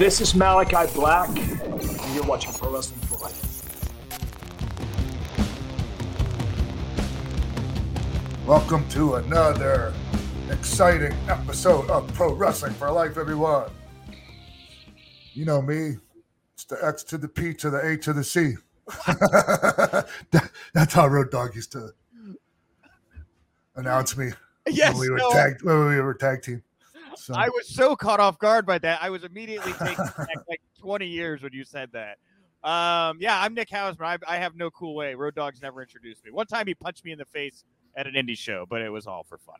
This is Malachi Black, and you're watching Pro Wrestling for Life. Welcome to another exciting episode of Pro Wrestling for Life, everyone. You know me, it's the X to the P to the A to the C. That- that's how Road Dog used to announce me Yes, when we were no, tag when we were tag team. So I was so caught off guard by that. I was immediately taken back like 20 years when you said that. Um, yeah, I'm Nick Hausman. I, I have no cool way. Road Dogs never introduced me. One time he punched me in the face at an indie show, but it was all for fun.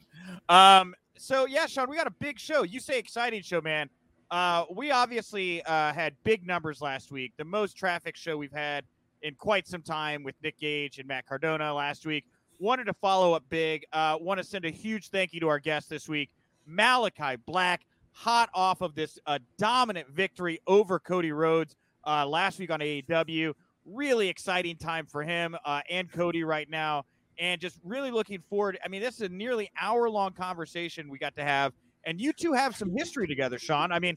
Um, so yeah, Sean, we got a big show. You say exciting show, man. Uh, we obviously uh, had big numbers last week, the most traffic show we've had in quite some time with Nick Gage and Matt Cardona last week. Wanted to follow up big. Uh, want to send a huge thank you to our guest this week, Malachi Black, hot off of this uh, dominant victory over Cody Rhodes uh, last week on AEW. Really exciting time for him uh, and Cody right now, and just really looking forward. I mean, this is a nearly hour long conversation we got to have. And you two have some history together, Sean. I mean,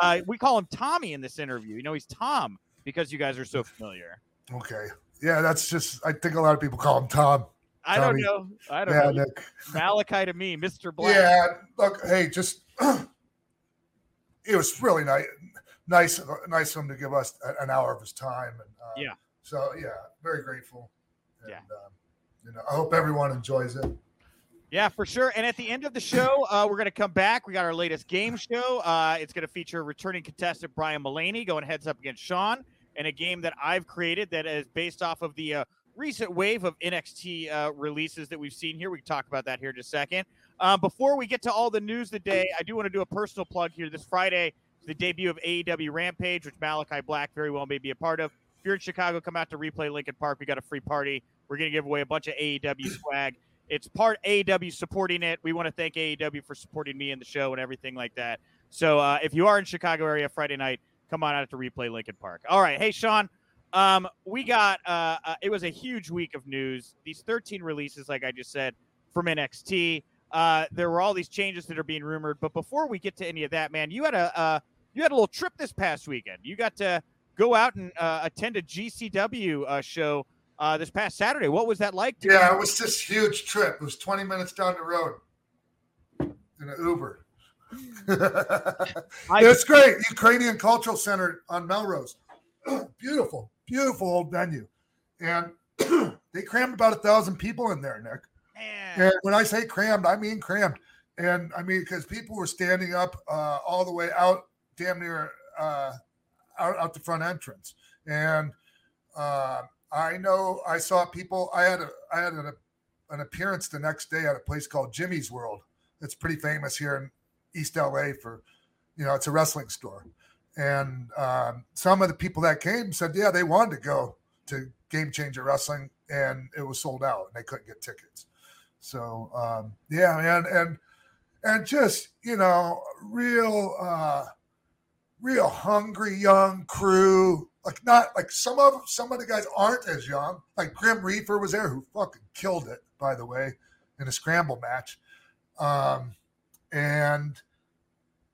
uh, we call him Tommy in this interview. You know, he's Tom because you guys are so familiar. okay. Yeah, that's just I think a lot of people call him Tom. I don't know. I don't Yeah, know. Nick. Malachi to me, Mr. Black. Yeah, look, hey, just it was really nice, nice, nice of him to give us an hour of his time. And uh, Yeah. so yeah, very grateful. And, Yeah. um, you know, I hope everyone enjoys it. Yeah, for sure. And at the end of the show, uh, we're going to come back. We got our latest game show. Uh, it's going to feature returning contestant Brian Mullaney going heads up against Sean in a game that I've created that is based off of the uh, recent wave of NXT uh, releases that we've seen here. We can talk about that here in a second. Um, before we get to all the news today, I do want to do a personal plug here. This Friday the debut of AEW Rampage, which Malachi Black very well may be a part of. If you're in Chicago, come out to replay Lincoln Park. We got a free party. We're going to give away a bunch of AEW swag. It's part AEW supporting it. We want to thank AEW for supporting me in the show and everything like that. So uh, if you are in Chicago area Friday night, come on out to replay Lincoln Park. All right, hey Sean, um, we got uh, uh, it was a huge week of news. These 13 releases, like I just said, from NXT. Uh, there were all these changes that are being rumored. But before we get to any of that, man, you had a uh, you had a little trip this past weekend. You got to go out and uh, attend a GCW uh, show uh, this past Saturday. What was that like? Yeah, it was this huge trip. It was 20 minutes down the road in an Uber. it's great. Ukrainian Cultural Center on Melrose. beautiful, beautiful old venue. And they crammed about a thousand people in there, Nick. Man. And when I say crammed, I mean crammed. And I mean, because people were standing up uh, all the way out, damn near uh, out, out the front entrance. And uh, I know I saw people. I had a I had an, an appearance the next day at a place called Jimmy's World. It's pretty famous here in East LA for, you know, it's a wrestling store. And um, some of the people that came said, yeah, they wanted to go to Game Changer Wrestling, and it was sold out, and they couldn't get tickets. So um, yeah, man, and and just you know, real uh, real hungry young crew. Like not like some of some of the guys aren't as young. Like Grim Reaper was there, who fucking killed it, by the way, in a scramble match. Um, and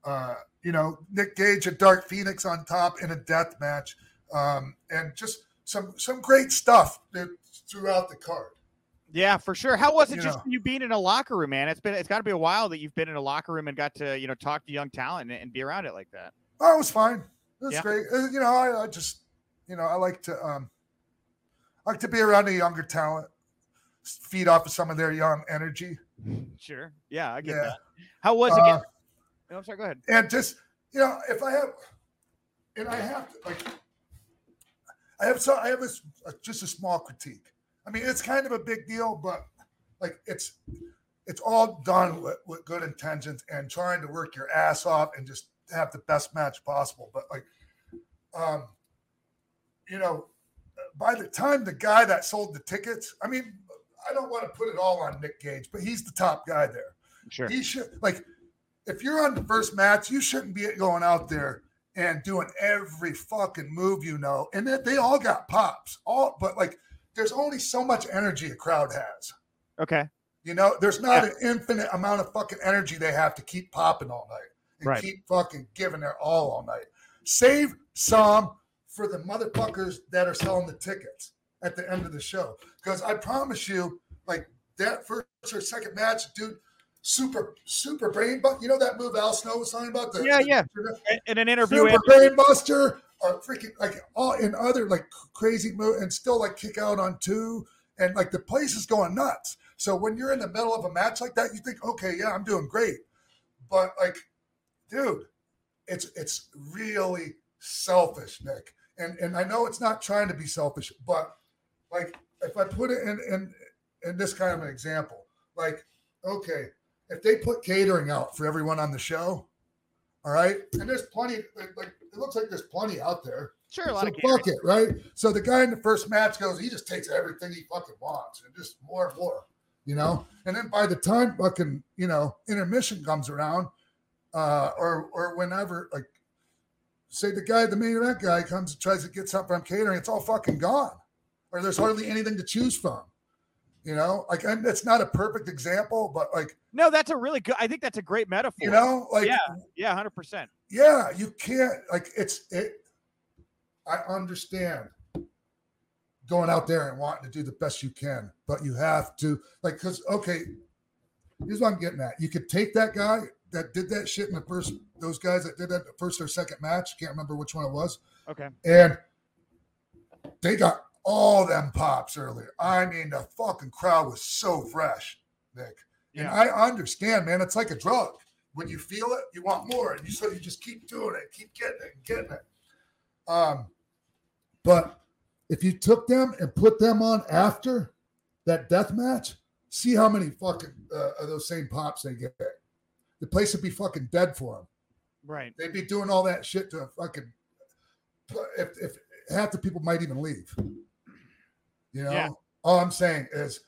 uh, you know, Nick Gage and Dark Phoenix on top in a death match, um, and just some some great stuff throughout the card. Yeah, for sure. How was it You just know. you being in a locker room, man? It's been it's got to be a while that you've been in a locker room and got to you know talk to young talent and, and be around it like that. Oh, it was fine. It was Yeah. great. Uh, You know, I, I just, you know, I like to, um, I like to be around the younger talent, feed off of some of their young energy, Sure. Yeah, I get Yeah. that. How was it? Uh, oh, I'm sorry. Go ahead. and just, you know, if I have, and I have to, like, I have so I have this uh, just a small critique. I mean, it's kind of a big deal, but like, it's it's all done with, with good intentions and trying to work your ass off and just have the best match possible. But like, um, you know, by the time the guy that sold the tickets, I mean, I don't want to put it all on Nick Gage, but he's the top guy there. Sure. He should like if you're on the first match, you shouldn't be going out there and doing every fucking move you know. And then they all got pops. All but like there's only so much energy a crowd has. Okay. You know, there's not an infinite amount of fucking energy they have to keep popping all night and Right. keep fucking giving their all all night. save some for the motherfuckers that are selling the tickets at the end of the show. Because I promise you, like that first or second match, dude, super, super brain but you know that move Al Snow was talking about? The, Yeah, the- yeah. the- In an interview, Super brain buster, or freaking like all in other like crazy move, and still like kick out on two, and like the place is going nuts. So when you're in the middle of a match like that, you think, okay, yeah, I'm doing great, but like, dude, it's it's really selfish, Nick, and and I know it's not trying to be selfish, but like if I put it in in in this kind of an example, like, okay, if they put catering out for everyone on the show, all right, and there's plenty, like, like it looks like there's plenty out there. sure, a lot So of fuck it, right? So the guy in the first match goes, he just takes everything he fucking wants and just more and more, you know. And then by the time fucking you know intermission comes around, uh, or or whenever, like, say the guy, the main event guy comes and tries to get something from catering, it's all fucking gone, or there's hardly anything to choose from. You know, like and it's not a perfect example, but like No, that's a really good. I think that's a great metaphor. you know, like Yeah. yeah, hundred percent. yeah, you can't like it's it. I understand going out there and wanting to do the best you can, but you have to like because okay, here's what I'm getting at. You could take that guy that did that shit in the first, those guys that did that the first or second match. Can't remember which one it was, Okay. and they got all them pops earlier. I mean, the fucking crowd was so fresh, Nick. And I understand, man. It's like a drug. When you feel it, you want more, and you so you just keep doing it, keep getting it, getting it. Um, but if you took them and put them on after that death match, see how many fucking uh, of those same pops they get. The place would be fucking dead for them. Right. They'd be doing all that shit to fucking. If, if half the people might even leave, you know. Yeah. All I'm saying is,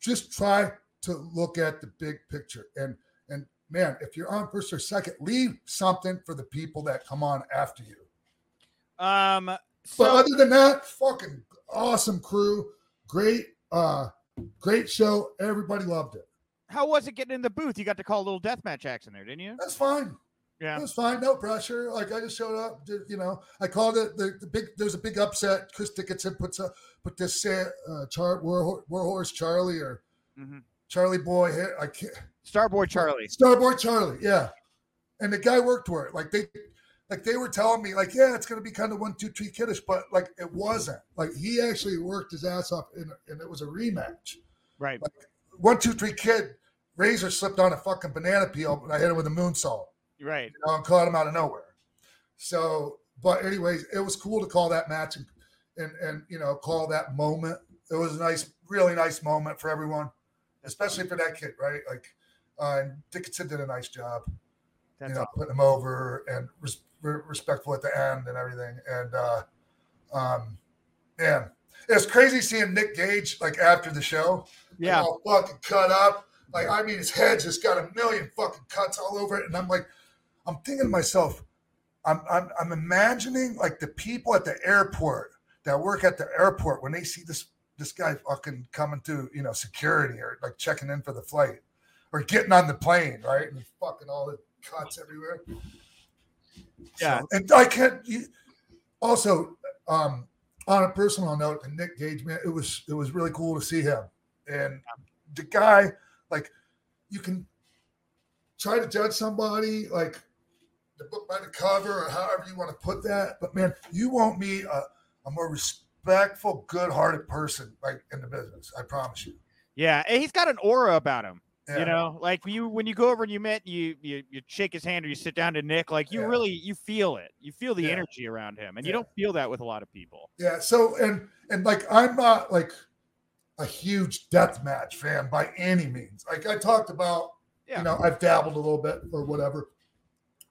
just try to look at the big picture, and and man, if you're on first or second, leave something for the people that come on after you. Um. But other than that, fucking awesome crew, great, uh, great show. Everybody loved it. how was it getting in the booth? You got to call a little deathmatch action there, didn't you? That's fine. Yeah. It was fine, no pressure. Like I just showed up, did, you know. I called it the, the big. There's a big upset. Chris Dickinson puts a put this uh, Char War, Warhorse Charlie or Mhm. Charlie Boy. I can't Starboard Charlie. Starboy Charlie, yeah. And the guy worked for it. Like they, like they were telling me, like yeah, it's gonna be kind of one two three kiddish, but like it wasn't. Like he actually worked his ass off, and, and it was a rematch. Right. One two three kid, Razor slipped on a fucking banana peel, and I hit him with a moonsault Right. you know, and caught him out of nowhere. So, but anyways, it was cool to call that match and and, and you know call that moment. It was a nice, really nice moment for everyone, especially for that kid, right? Like, uh, and Dickinson did a nice job, That's you know, all. putting him over and res- re- respectful at the end and everything. And uh, um, man, it was crazy seeing Nick Gage like after the show, Yeah. all fucking cut up. Like, I mean, his head just got a million fucking cuts all over it, and I'm like, I'm thinking to myself, I'm, I'm I'm imagining like the people at the airport that work at the airport when they see this this guy fucking coming through, you know, security or like checking in for the flight or getting on the plane, right? And fucking all the cuts everywhere. Yeah. So- and I can't. You, also, um, on a personal note, and Nick Gage, man, it was it was really cool to see him. And the guy, like, you can try to judge somebody like the book by the cover or however you want to put that, but man, you won't meet a, a more respectful, good-hearted person like in the business. I promise you. Yeah. And he's got an aura about him. Yeah. You know, like you when you go over and you met you you you shake his hand or you sit down to Nick, like you Yeah. really you feel it. You feel the Yeah. energy around him, and you don't feel that with a lot of people. Yeah. So and and like I'm not like a huge death match fan by any means. Like I talked about, Yeah. you know, I've dabbled a little bit or whatever.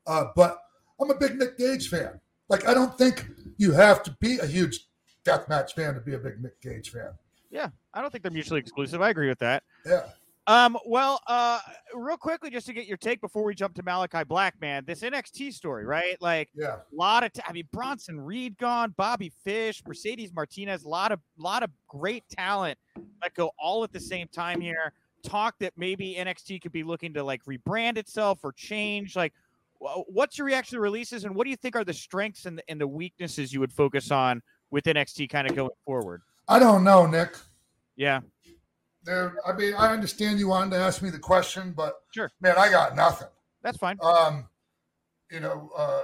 Uh, but I'm a big Nick Gage fan. Like I don't think you have to be a huge death match fan to be a big Nick Gage fan. Yeah, I don't think they're mutually exclusive. I agree with that. Yeah. Um, well, uh, real quickly, just to get your take before we jump to Malachi Black, man, this NXT story, right? Like Yeah. a lot of, t- I mean, Bronson Reed gone, Bobby Fish, Mercedes Martinez, a lot of, lot of great talent that go all at the same time here. Talk that maybe NXT could be looking to like rebrand itself or change. Like, What's your reaction to releases, and what do you think are the strengths and the, and the weaknesses you would focus on with NXT kind of going forward? I don't know, Nick. Yeah, There, I mean, I understand you wanted to ask me the question, but Sure. man, I got nothing. that's fine. Um, you know, uh,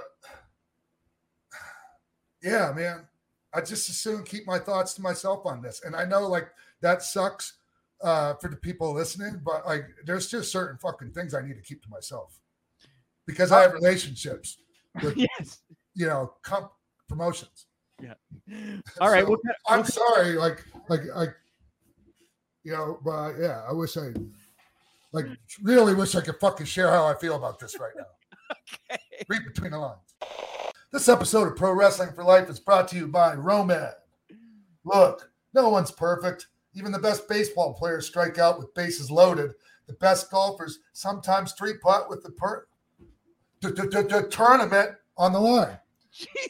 yeah, man. I just as soon keep my thoughts to myself on this, and I know like that sucks uh, for the people listening, but like, there's just certain fucking things I need to keep to myself because I oh. have relationships with yes. you know comp promotions. Yeah. All right. So, well, I'm sorry, like, like, like, you know, but yeah, I wish I, like, really wish I could fucking share how I feel about this right now. okay. Read between the lines. This episode of Pro Wrestling for Life is brought to you by Roman. Look, no one's perfect. Even the best baseball players strike out with bases loaded. The best golfers sometimes three putt with the per- t- t- t- t- tournament on the line.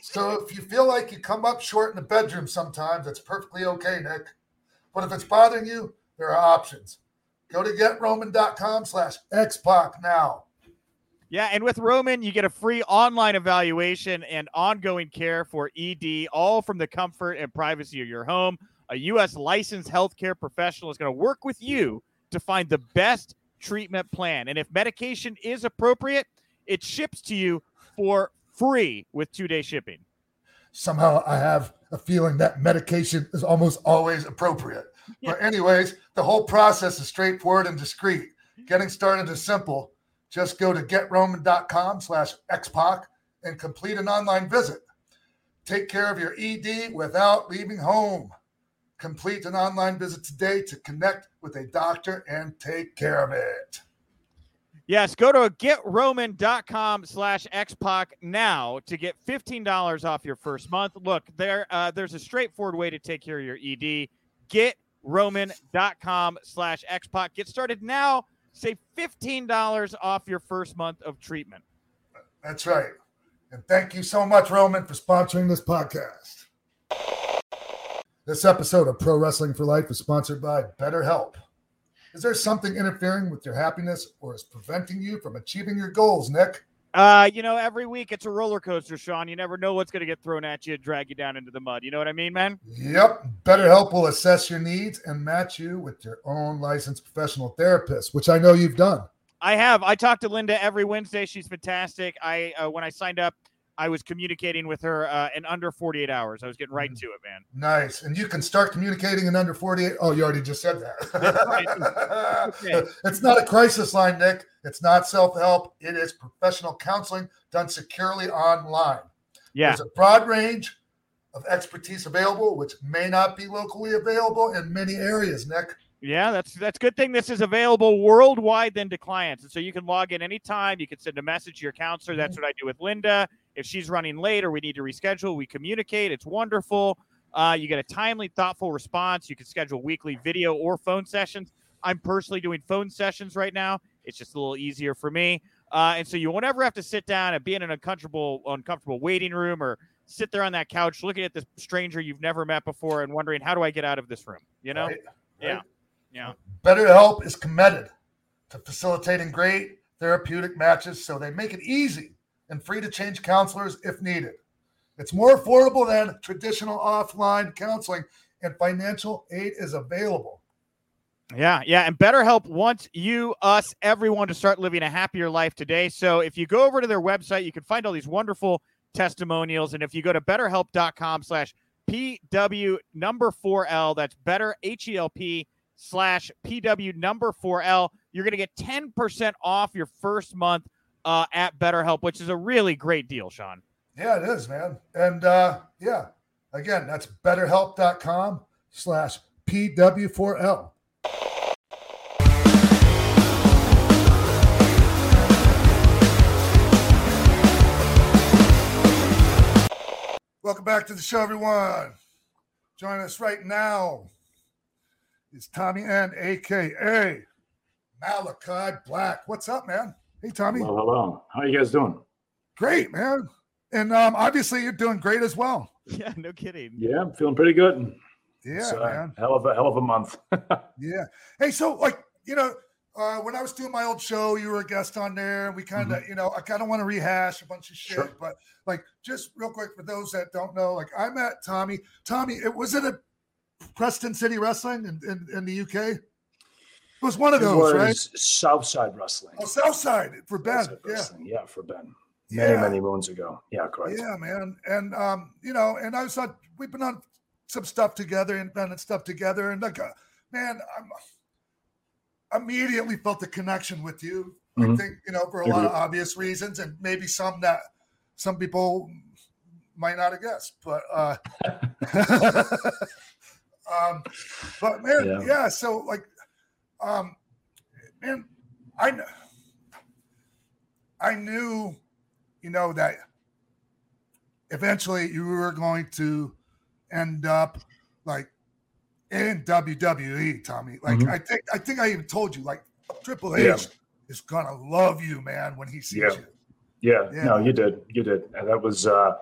So if you feel like you come up short in the bedroom sometimes, that's perfectly okay, Nick. But if it's bothering you, there are options. Go to getroman.com slash xpac now. Yeah, and with Roman, you get a free online evaluation and ongoing care for ED, all from the comfort and privacy of your home. A U.S. licensed healthcare professional is going to work with you to find the best treatment plan. And if medication is appropriate, it ships to you for free with two day shipping. Somehow I have a feeling that medication is almost always appropriate. But anyways, the whole process is straightforward and discreet. Getting started is simple. Just go to getroman.com slash xpac and complete an online visit. Take care of your ED without leaving home. Complete an online visit today to connect with a doctor and take care of it. Yes, go to getroman.com slash xpac now to get $15 off your first month. Look, there uh, there's a straightforward way to take care of your ED. Getroman.com slash xpac. Get started now. Save $15 off your first month of treatment. That's right. And thank you so much, Roman, for sponsoring this podcast. This episode of Pro Wrestling for Life is sponsored by BetterHelp. Is there something interfering with your happiness or is preventing you from achieving your goals, Nick? Uh, you know, every week it's a roller coaster, Sean. You never know what's going to get thrown at you and drag you down into the mud. You know what I mean, man? Yep. BetterHelp will assess your needs and match you with your own licensed professional therapist, which I know you've done. I have. I talk to Linda every Wednesday. She's fantastic. I uh, when I signed up, I was communicating with her uh, in under 48 hours. I was getting right to it, man. Nice. And you can start communicating in under 48. Oh, you already just said that. Okay. it's not a crisis line, Nick. It's not self help. It is professional counseling done securely online. Yeah. There's a broad range of expertise available, which may not be locally available in many areas, Nick. Yeah, that's that's good thing this is available worldwide then to clients. And so you can log in anytime. You can send a message to your counselor. That's what I do with Linda. If she's running late or we need to reschedule, we communicate. It's wonderful. Uh, you get a timely, thoughtful response. You can schedule weekly video or phone sessions. I'm personally doing phone sessions right now. It's just a little easier for me. Uh, and so you won't ever have to sit down and be in an uncomfortable, uncomfortable waiting room or sit there on that couch looking at this stranger you've never met before and wondering, how do I get out of this room? You know? Right? Yeah. Right? Yeah. BetterHelp is committed to facilitating great therapeutic matches so they make it easy and free to change counselors if needed. It's more affordable than traditional offline counseling, and financial aid is available. Yeah, yeah. And BetterHelp wants you, us, everyone to start living a happier life today. So if you go over to their website, you can find all these wonderful testimonials. And if you go to betterhelp.com slash PW number 4L, that's better H E L P slash PW number 4L, you're going to get 10% off your first month uh, at BetterHelp, which is a really great deal, Sean. Yeah, it is, man. And uh, yeah, again, that's betterhelp.com slash PW4L. Welcome back to the show, everyone. Join us right now is Tommy End, aka Malachi Black. What's up, man? Hey, Tommy. Hello, hello. How are you guys doing? Great, man. And um, obviously, you're doing great as well. Yeah, no kidding. Yeah, I'm feeling pretty good. Yeah, It's, uh, man. Hell of a hell of a month. Yeah. Hey, so like you know, uh, when I was doing my old show, you were a guest on there, and we kind of, you know, I kind of want to rehash a bunch of shit, Sure. but like, just real quick for those that don't know, like, I met Tommy. Tommy, it was it a Preston City Wrestling in, in, in the UK? It was one of those, was right? Southside Wrestling. Oh, Southside for Ben. Southside Yeah, Wrestling. Yeah, for Ben. Many, Yeah. many moons ago. Yeah, correct. yeah, man. And um, you know, and I was on. We've been on some stuff together and done stuff together, and like, uh, man, I'm immediately felt the connection with you. I Mhm. think you know for a lot of obvious reasons, and maybe some that some people might not have guessed, but uh, um, but man, Yeah. yeah. So like, um, man, I I knew, you know, that eventually you were going to end up like in WWE, Tommy. Like Mhm. I think I think I even told you, like Triple H Yeah. is gonna love you, man, when he sees Yeah. you. Yeah, Yeah. no, you did, you did, and that was, uh,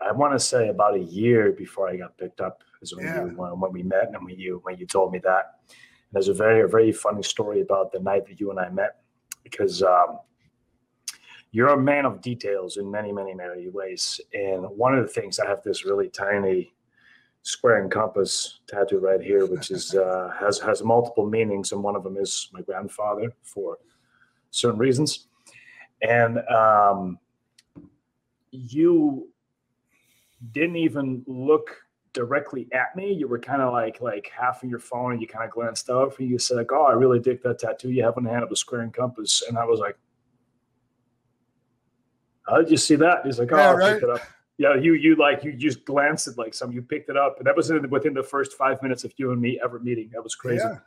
I want to say about a year before I got picked up is when you when, when we met and when you when you told me that. And there's a very very funny story about the night that you and I met because um, you're a man of details in many many many ways, and one of the things I have this really tiny square and compass tattoo right here, which is uh, has has multiple meanings, and one of them is my grandfather for certain reasons. And um, you didn't even look directly at me. You were kind of like like half of your phone, and you kind of glanced up, and you said like, "Oh, I really dig that tattoo you have on the hand of a square and compass." And I was like, "How did you see that?" He's like, "Oh, Yeah, I right. picked it up." Yeah, you you like you just glanced at like some, you picked it up, and that was in, within the first five minutes of you and me ever meeting. That was crazy. Yeah,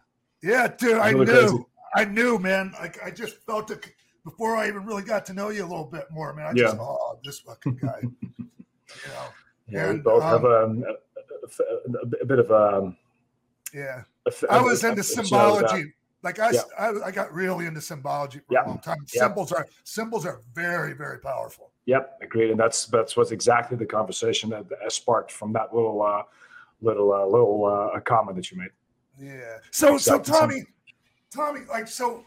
yeah, dude. I Really knew, crazy. I knew, man. Like I just felt it before I even really got to know you a little bit more, man. I just, Yeah. oh, this fucking guy. you know, Yeah, we both have um, um, a, a- bit of um, yeah. a I was a- into symbology. Like I, Yeah. I, I got really into symbology for Yeah. a long time. Yeah. Symbols are symbols are very, very powerful. Yep, agreed, and that's that's what's exactly the conversation that, that sparked from that little uh, little uh, little uh, comment that you made. Yeah. So so Tommy, Tommy, like so,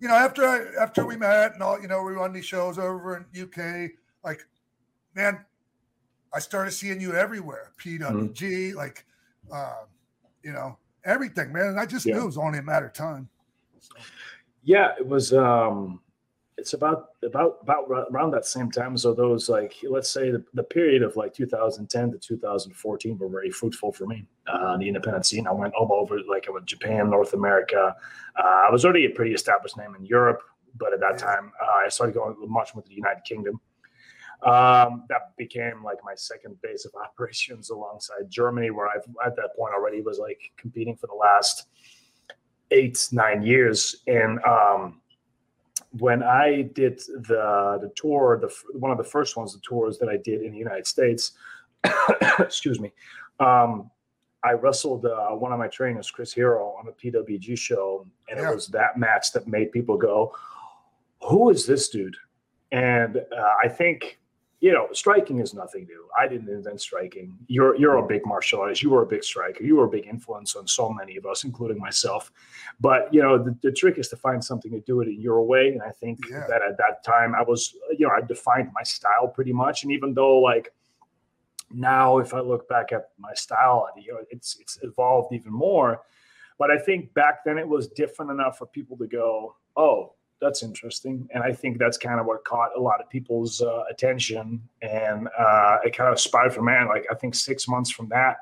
you know, after I after we met and all, you know, we run these shows over in UK, like, man, I started seeing you everywhere. PWG, Mm-hmm. like um, you know, everything, man. And I just Yeah. knew it was only a matter of time. So, Yeah, it was. Um, it's about about about around that same time. So those like let's say the, the period of like 2010 to 2014 were very fruitful for me. Uh, the independent scene. I went all over. Like I went Japan, North America. Uh, I was already a pretty established name in Europe, but at that Yeah. time uh, I started going much with the United Kingdom. Um, that became like my second base of operations alongside Germany, where I've at that point already was like competing for the last eight nine years and um when i did the the tour the one of the first ones the tours that i did in the united states excuse me um i wrestled uh, one of my trainers chris hero on a pwg show and Yeah. it was that match that made people go who is this dude and uh, i think you know, striking is nothing new. I didn't invent striking. You're you're a big martial artist. You were a big striker. You were a big influence on so many of us, including myself. But you know, the, the trick is to find something to do it in your way. And I think Yeah. that at that time I was, you know, I defined my style pretty much. And even though like now, if I look back at my style, you know, it's it's evolved even more. But I think back then it was different enough for people to go, oh, that's interesting. And I think that's kind of what caught a lot of people's uh, attention. And uh, it kind of spied for man. Like I think six months from that,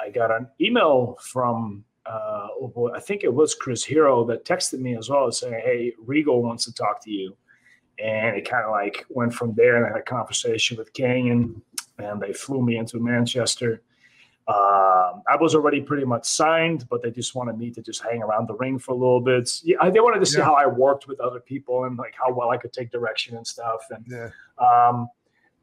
I got an email from uh, I think it was Chris Hero that texted me as well, saying, "Hey, Regal wants to talk to you." And it kind of like went from there. And I had a conversation with Canyon, and they flew me into Manchester. Um, I was already pretty much signed, but they just wanted me to just hang around the ring for a little bit. Yeah, they wanted to see Yeah. how I worked with other people and like how well I could take direction and stuff. And yeah. um,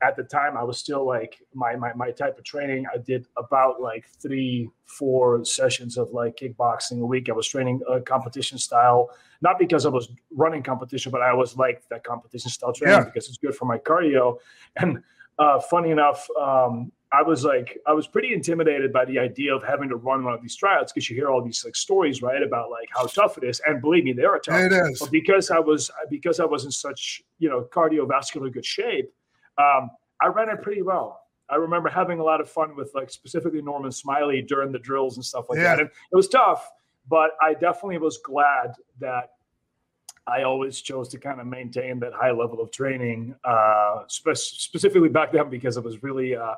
at the time, I was still like my, my my type of training. I did about like three, four sessions of like kickboxing a week. I was training a competition style, not because I was running competition, but I was like that competition style training Yeah. because it's good for my cardio. And uh, funny enough, um, I was like, I was pretty intimidated by the idea of having to run one of these tryouts because you hear all these like stories, right, about like how tough it is, and believe me, they are tough. It is. But because I was because I was in such you know cardiovascular good shape, um, I ran it pretty well. I remember having a lot of fun with like specifically Norman Smiley during the drills and stuff like Yeah. that. And it was tough, but I definitely was glad that I always chose to kind of maintain that high level of training, uh, spe- specifically back then because it was really, uh,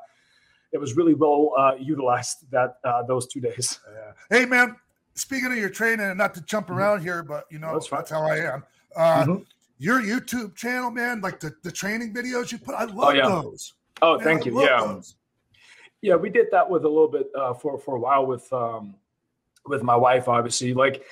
it was really well uh, utilized that uh, those two days. Hey, man. Speaking of your training, and not to jump around here, but you know That's that's, how I am. Uh, Mhm. Your YouTube channel, man, like the, the training videos you put, I love yeah. those. Oh, Man, thank I you. Yeah, those. yeah, we did that with a little bit uh, for for a while with um, with my wife. Obviously, like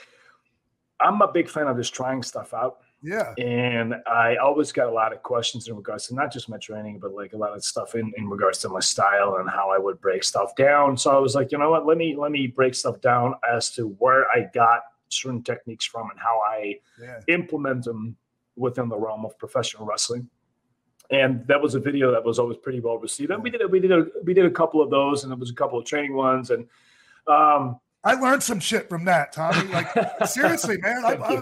I'm a big fan of just trying stuff out. Yeah. and I always got a lot of questions in regards to not just my training, but like a lot of stuff in, in regards to my style and how I would break stuff down. So I was like, you know what, let me let me break stuff down as to where I got certain techniques from and how I Yeah. implement them within the realm of professional wrestling. And that was a video that was always pretty well received. And we did a, we did a, we did a couple of those, and it was a couple of training ones. And um, I learned some shit from that, Tommy. Like seriously, man. I, I,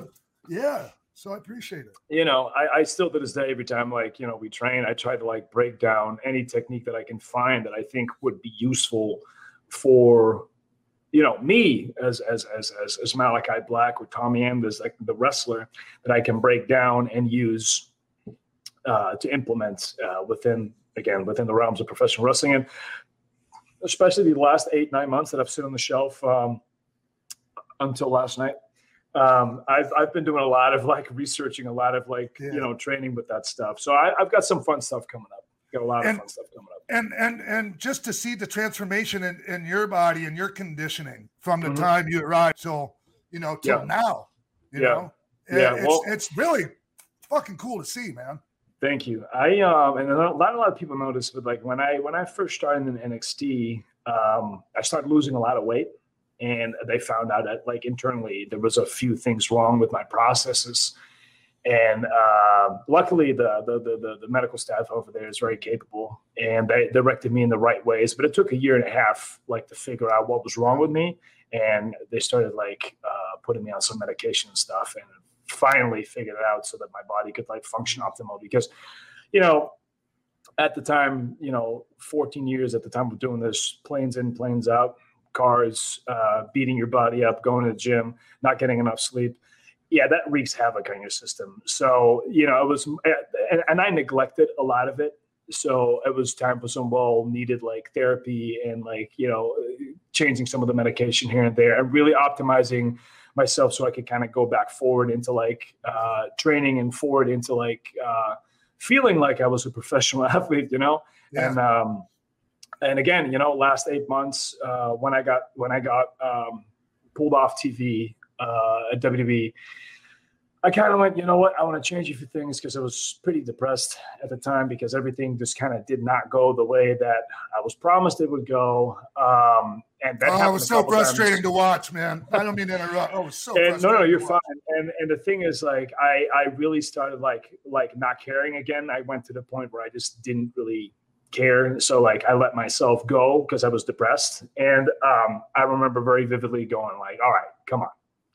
yeah. So I appreciate it. you know, I, I still to this day, every time like, you know, we train, I try to like break down any technique that I can find that I think would be useful for, you know, me as as as as, as Malachi Black or Tommy as like the wrestler that I can break down and use uh, to implement uh, within again within the realms of professional wrestling and especially the last eight nine months that I've sit on the shelf um, until last night um, I've I've been doing a lot of like researching, a lot of like Yeah. you know training with that stuff. So I, I've got some fun stuff coming up. Got a lot of fun stuff coming up. And and and just to see the transformation in, in your body and your conditioning from the Mhm. time you arrived till you know till Yeah. now. You Yeah. know? Yeah, It's well- it's really fucking cool to see, man. Thank you. I um and a lot, a lot of people notice, but like when I when I first started in NXT, um, I started losing a lot of weight, and they found out that like internally there was a few things wrong with my processes, and uh, luckily the, the the the medical staff over there is very capable, and they directed me in the right ways. But it took a year and a half like to figure out what was wrong with me, and they started like uh, putting me on some medication and stuff, and finally figured it out so that my body could like function optimal because you know at the time you know 14 years at the time of doing this planes in planes out cars uh, beating your body up going to the gym not getting enough sleep yeah that wreaks havoc on your system so you know it was and, and i neglected a lot of it so it was time for some well needed like therapy and like you know changing some of the medication here and there and really optimizing myself so I could kind of go back forward into like uh, training and forward into like uh, feeling like I was a professional athlete, you know. Yeah. And um, and again, you know, last eight months uh, when I got when I got um, pulled off TV uh, at WWE, I kind of went, you know what, I want to change a few things because I was pretty depressed at the time because everything just kind of did not go the way that I was promised it would go. Um, and that Oh, was so couple times. frustrating to watch, man. I don't mean to interrupt. Oh, was so And, no, frustrating. no, you're fine. And and the thing is, like, I I really started like like not caring again. I went to the point where I just didn't really care. So like, I let myself go because I was depressed. And um, I remember very vividly going like, "All right, come on,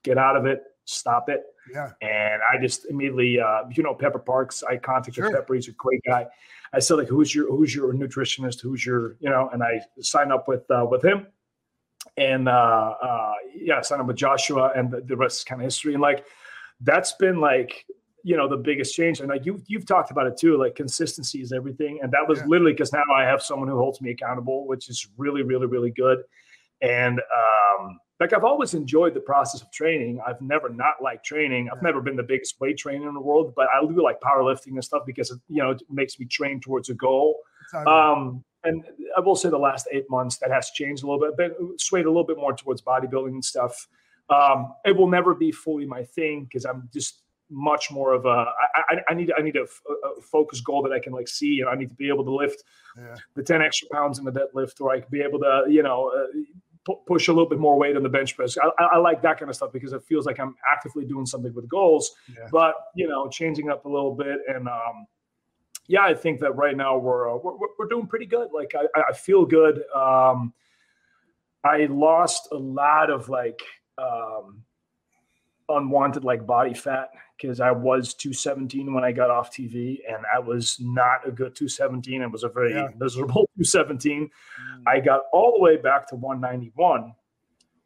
get out of it, stop it." Yeah. And I just immediately, uh, you know, Pepper Parks. I contacted Sure. Pepper. He's a great guy. I said like, "Who's your Who's your nutritionist? Who's your you know?" And I signed up with uh, with him and uh, uh, yeah, signed up with Joshua, and the, the rest is kind of history. And like that's been like you know the biggest change. And like you you've talked about it too. Like consistency is everything, and that was Yeah. literally because now I have someone who holds me accountable, which is really really really good. And um, like I've always enjoyed the process of training. I've never not liked training. I've Yeah. never been the biggest weight trainer in the world, but I do like powerlifting and stuff because it, you know it makes me train towards a goal. Um, and I will say the last eight months that has changed a little bit, but swayed a little bit more towards bodybuilding and stuff. Um, it will never be fully my thing because I'm just much more of a. I, I, I need I need a, f- a focus goal that I can like see, and I need to be able to lift yeah. the ten extra pounds in the deadlift, or I could be able to you know. Uh, pu- Push a little bit more weight on the bench press. I, I, I like that kind of stuff because it feels like I'm actively doing something with goals Yeah. but you know changing up a little bit and um yeah, I think that right now we're uh, we're, we're doing pretty good. Like I, I feel good. Um, I lost a lot of like um, unwanted like body fat because I was 217 when I got off TV, and I was not a good 217. It was a very yeah. miserable 217. Mm. I got all the way back to 191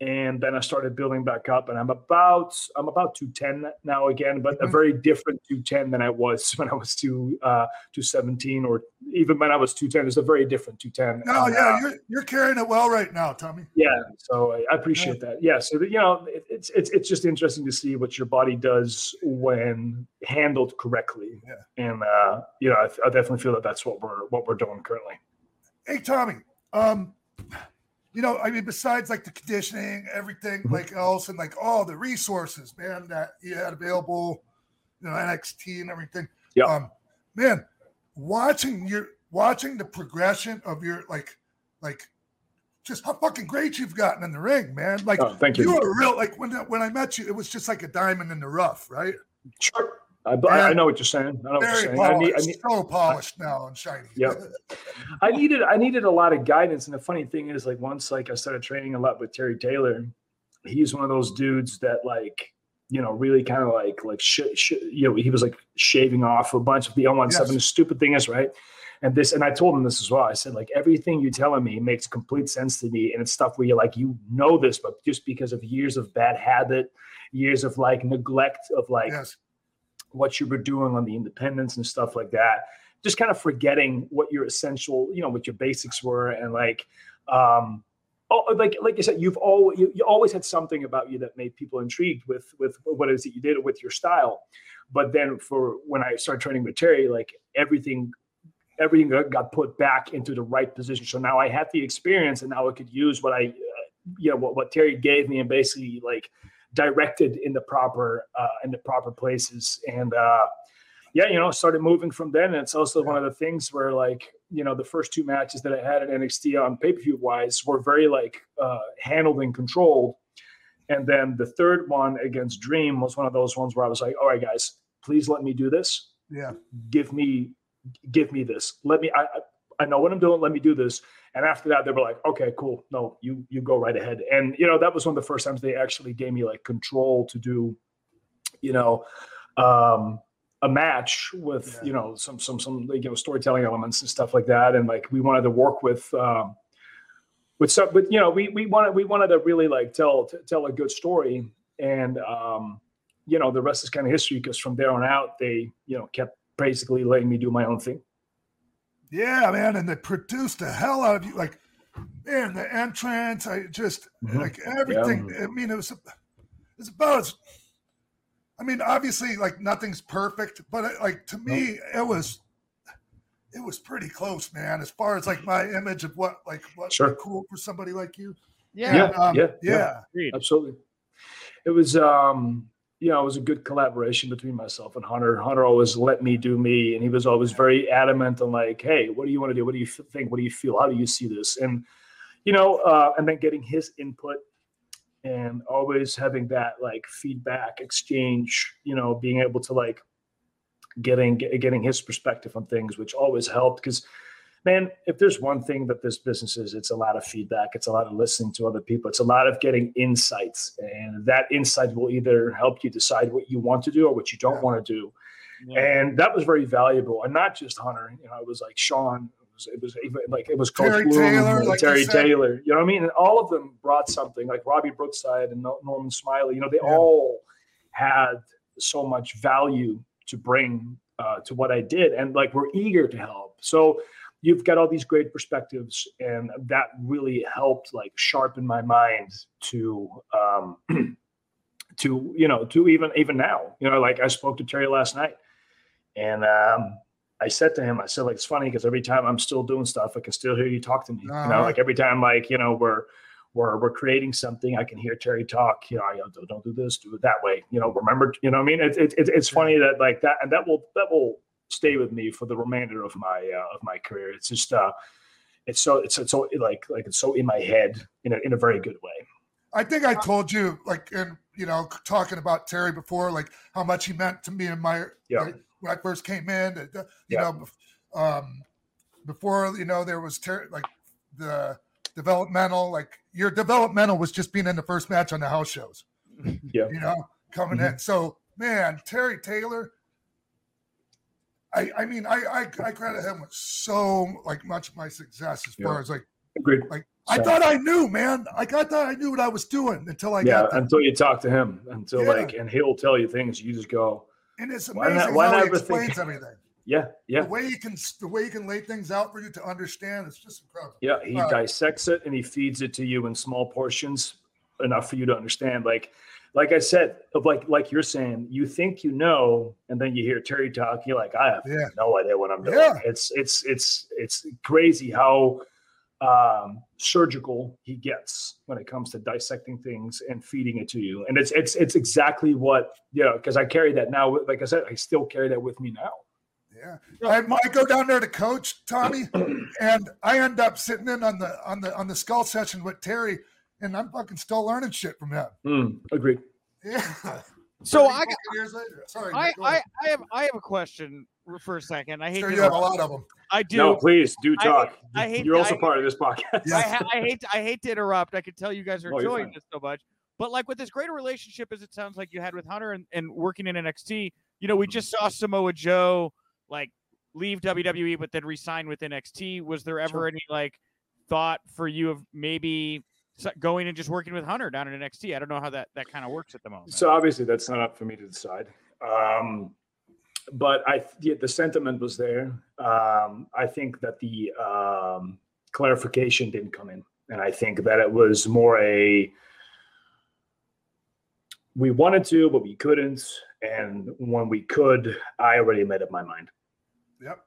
and then I started building back up, and I'm about I'm about 210 now again, but a mm-hmm. very different 210 than I was when I was two uh 217 or even when I was 210. It's a very different 210. No, and, yeah, uh, you're you're carrying it well right now, Tommy. Yeah, so I, appreciate yeah. that. Yeah, so you know, it, it's it's it's just interesting to see what your body does when handled correctly. Yeah, and uh, you know, I, I definitely feel that that's what we're what we're doing currently. Hey, Tommy. Um, you know, I mean, besides like the conditioning, everything mm-hmm. like else, and like all the resources, man, that you had available, you know, NXT and everything. Yeah. Um, man, watching your watching the progression of your like like just how fucking great you've gotten in the ring, man. Like oh, thank you. You were real like when when I met you, it was just like a diamond in the rough, right? Sure. I, I, know what you're saying. I know what you're saying. Polished, I need, I need, so polished now and shiny. Yeah. I needed I needed a lot of guidance. And the funny thing is, like once like I started training a lot with Terry Taylor, he's one of those dudes that like you know really kind of like like sh- sh- you know he was like shaving off a bunch of the L17. Yes. The stupid thing is right. And this, and I told him this as well. I said, like, everything you're telling me makes complete sense to me. And it's stuff where you're like, you know this, but just because of years of bad habit, years of like neglect of like yes what you were doing on the independence and stuff like that. Just kind of forgetting what your essential you know what your basics were and like um oh, like like you said you've always you, you always had something about you that made people intrigued with with what it is that you did with your style. But then for when i started training with terry like everything everything got put back into the right position. So now i had the experience and now i could use what i uh, you know what, what terry gave me and basically like directed in the proper uh, in the proper places. And uh, yeah you know started moving from then. And it's also one of the things where like you know the first two matches that i had at nxt on pay-per-view wise were very like uh, handled and controlled. And then the third one against dream was one of those ones where i was like all right guys please let me do this. Yeah. Give me give me this. Let me i i know what i'm doing let me do this and after that, they were like, okay, cool. No, you you go right ahead. And you know, that was one of the first times they actually gave me like control to do, you know, um, a match with yeah. you know some some some you know storytelling elements and stuff like that. And like we wanted to work with. Um, with some, but you know, we we wanted we wanted to really like tell tell a good story, and um, you know, the rest is kind of history because from there on out, they you know kept basically letting me do my own thing. Yeah, man, and they produced the hell out of you. Like, man, the entrance, I just mm-hmm. like everything. Yeah. I mean, it was it's about as I mean, obviously, like nothing's perfect, but it, like to me, it was it was pretty close, man. As far as like my image of what like what sure. cool for somebody like you. Yeah, yeah, um, yeah, yeah, yeah, absolutely. It was um you know, it was a good collaboration between myself and Hunter. Hunter always let me do me, and he was always very adamant on like, "Hey, what do you want to do? What do you think? What do you feel? How do you see this?" And you know, uh, and then getting his input and always having that like feedback exchange. You know, being able to like getting getting his perspective on things, which always helped because man, if there's one thing that this business is, it's a lot of feedback. It's a lot of listening to other people. It's a lot of getting insights. And that insight will either help you decide what you want to do or what you don't yeah. want to do. Yeah. And that was very valuable. And not just Hunter, you know, it was like Sean, it was, it was like it was Coach Terry Bloom, Taylor, like Terry Taylor. You know what I mean? And all of them brought something like Robbie Brookside and Norman Smiley. You know, they yeah. all had so much value to bring uh, to what I did, and like we're eager to help. So you've got all these great perspectives and that really helped like sharpen my mind to um to you know to even even now you know like i spoke to terry last night and um i said to him i said like it's funny because every time i'm still doing stuff i can still hear you talk to me uh-huh. you know uh-huh. like every time like you know we're we're, we're creating something i can hear terry talk you know don't, don't do this do it that way you know remember you know i mean it's it, it, it's funny that like that and that will that will stay with me for the remainder of my uh, of my career. It's just uh, it's so it's, it's so like like it's so in my head in a in a very good way. I think I told you like and you know talking about Terry before like how much he meant to me and my yeah. like, when I first came in. You yeah. know, um, before you know there was ter- like the developmental, like your developmental was just being in the first match on the house shows. Yeah. You know, coming Mhm. in. So man, Terry Taylor. I, I mean, I, I I credit him with so like much of my success as far as like Agreed. like I thought I knew, man. Like I thought I knew what I was doing until I yeah, until you talk to him, until Yeah. like, and he'll tell you things. You just go, And it's Why amazing not- why how not he ever think- explains everything. yeah, yeah, The way he can the way he can lay things out for you to understand, it's just incredible. yeah. He Uh, dissects it and he feeds it to you in small portions, enough for you to understand. Like, like I said, of like like you're saying, you think you know, and then you hear Terry talk, you're like, I have Yeah. no idea what I'm doing. Yeah. It's it's it's it's crazy how um surgical he gets when it comes to dissecting things and feeding it to you and it's it's it's exactly what you know because i carry that now like i said i still carry that with me now Yeah. I, I go down there to coach Tommy, and I end up sitting in on the on the on the skull session with Terry, and I'm fucking still learning shit from him. Mm, agreed Yeah. So 30 I, fucking years later. Sorry. I, I. I have I have a question for a second. I hate sure you have a lot of them. I do. no please do talk I hate- you're also I- part of this podcast Yeah. I, I hate to, I hate to interrupt. I can tell you guys are Oh, enjoying this so much. But like with this great relationship as it sounds like you had with Hunter and, and working in NXT, you know, we just saw Samoa Joe like leave WWE but then resign with NXT. Was there ever Sure. any like thought for you of maybe s- going and just working with Hunter down in NXT? I don't know how that that kind of works at the moment. so obviously that's not up for me to decide um but i yeah, the sentiment was there um i think that the um clarification didn't come in and i think that it was more a we wanted to but we couldn't and when we could i already made up my mind Yep.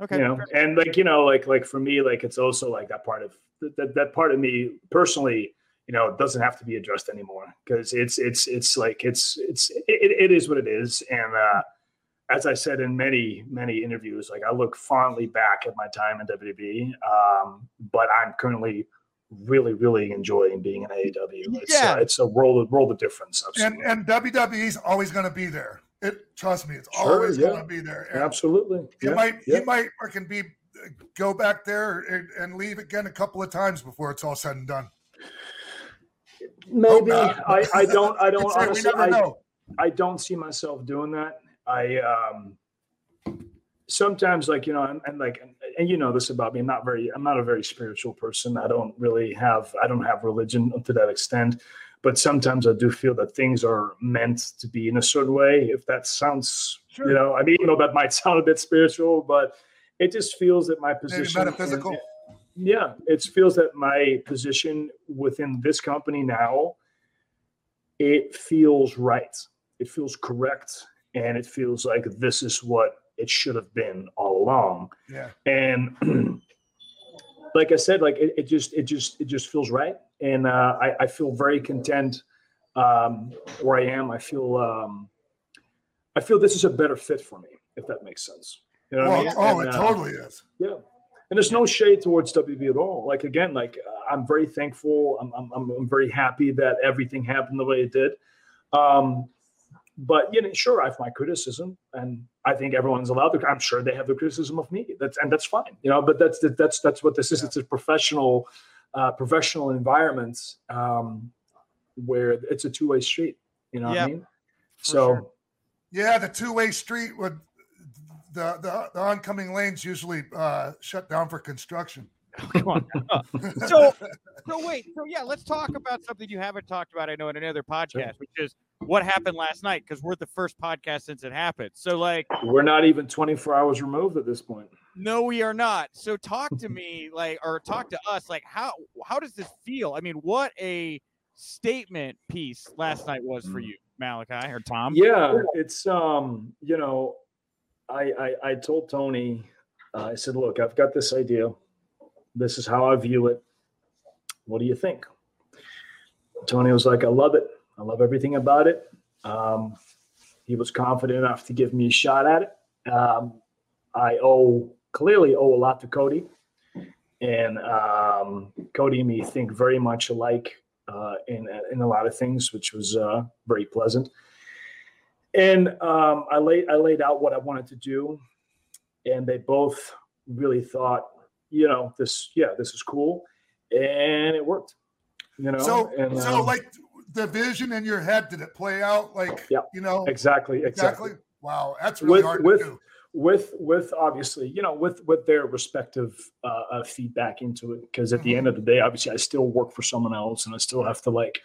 Okay. you know and like you know like like for me like it's also like that part of that, that part of me personally you know doesn't have to be addressed anymore because it's it's it's like it's it's it, it is what it is and uh as i said in many many interviews like i look fondly back at my time in wwe um but i'm currently really really enjoying being in aew it's, Yeah. uh, it's a world of world of difference And absolutely. and WWE's always going to be there. It trust me, it's Sure, always yeah. going to be there. And absolutely You yeah, might yeah. you might freaking be go back there and, and leave again a couple of times before it's all said and done. maybe. I, I don't i don't It's like we honestly I. I don't see myself doing that. I um sometimes like you know and, and like and, and you know this about me. I'm not very I'm not a very spiritual person. I don't really have I don't have religion to that extent. But sometimes I do feel that things are meant to be in a certain way. If that sounds, Sure. you know, I mean, you know, that might sound a bit spiritual, but it just feels that my Maybe position, in- metaphysical. yeah, it feels that my position within this company now, it feels right. It feels correct. And it feels like this is what it should have been all along. Yeah. And like I said, like it, it just, it just, it just feels right. And uh, I, I feel very content um, where I am. I feel, um, I feel this is a better fit for me, if that makes sense. You know what I mean? oh, And, it uh, totally is. yeah. And there's no shade towards WB at all. Like again, like uh, I'm very thankful. I'm, I'm, I'm, I'm very happy that everything happened the way it did. Um, but you know, sure, I have my criticism, and I think everyone's allowed to. I'm sure they have the criticism of me. That's and that's fine. You know, but that's that's that's what this is. It's a professional, uh, professional environment um, where it's a two way street. You know what Yeah, I mean? So. sure. Yeah, the two way street would the, the the oncoming lanes usually uh, shut down for construction. Come on. so so wait so yeah let's talk about something you haven't talked about i know in another podcast which is what happened last night because we're the first podcast since it happened so like We're not even 24 hours removed at this point. no we are not so talk to me like or talk to us like how how does this feel i mean what a statement piece last night was for you malachi or tom Yeah, it's um, you know, I I, I told Tony, uh, I said, look, I've got this idea. This is how I view it. What do you think? Tony was like, I love it. I love everything about it. Um, he was confident enough to give me a shot at it. Um, I owe clearly owe a lot to Cody, and um, Cody and me think very much alike uh, in in a lot of things, which was uh, very pleasant. And um, I laid I laid out what I wanted to do, and they both really thought, you know, this, yeah, this is cool. And it worked, you know. So, and, so um, like the vision in your head, did it play out like, Yeah, you know, exactly, exactly. exactly? Wow, that's really With- hard with- to do. with with obviously you know with with their respective uh, uh feedback into it because at the Mm-hmm. end of the day obviously i still work for someone else and i still have to like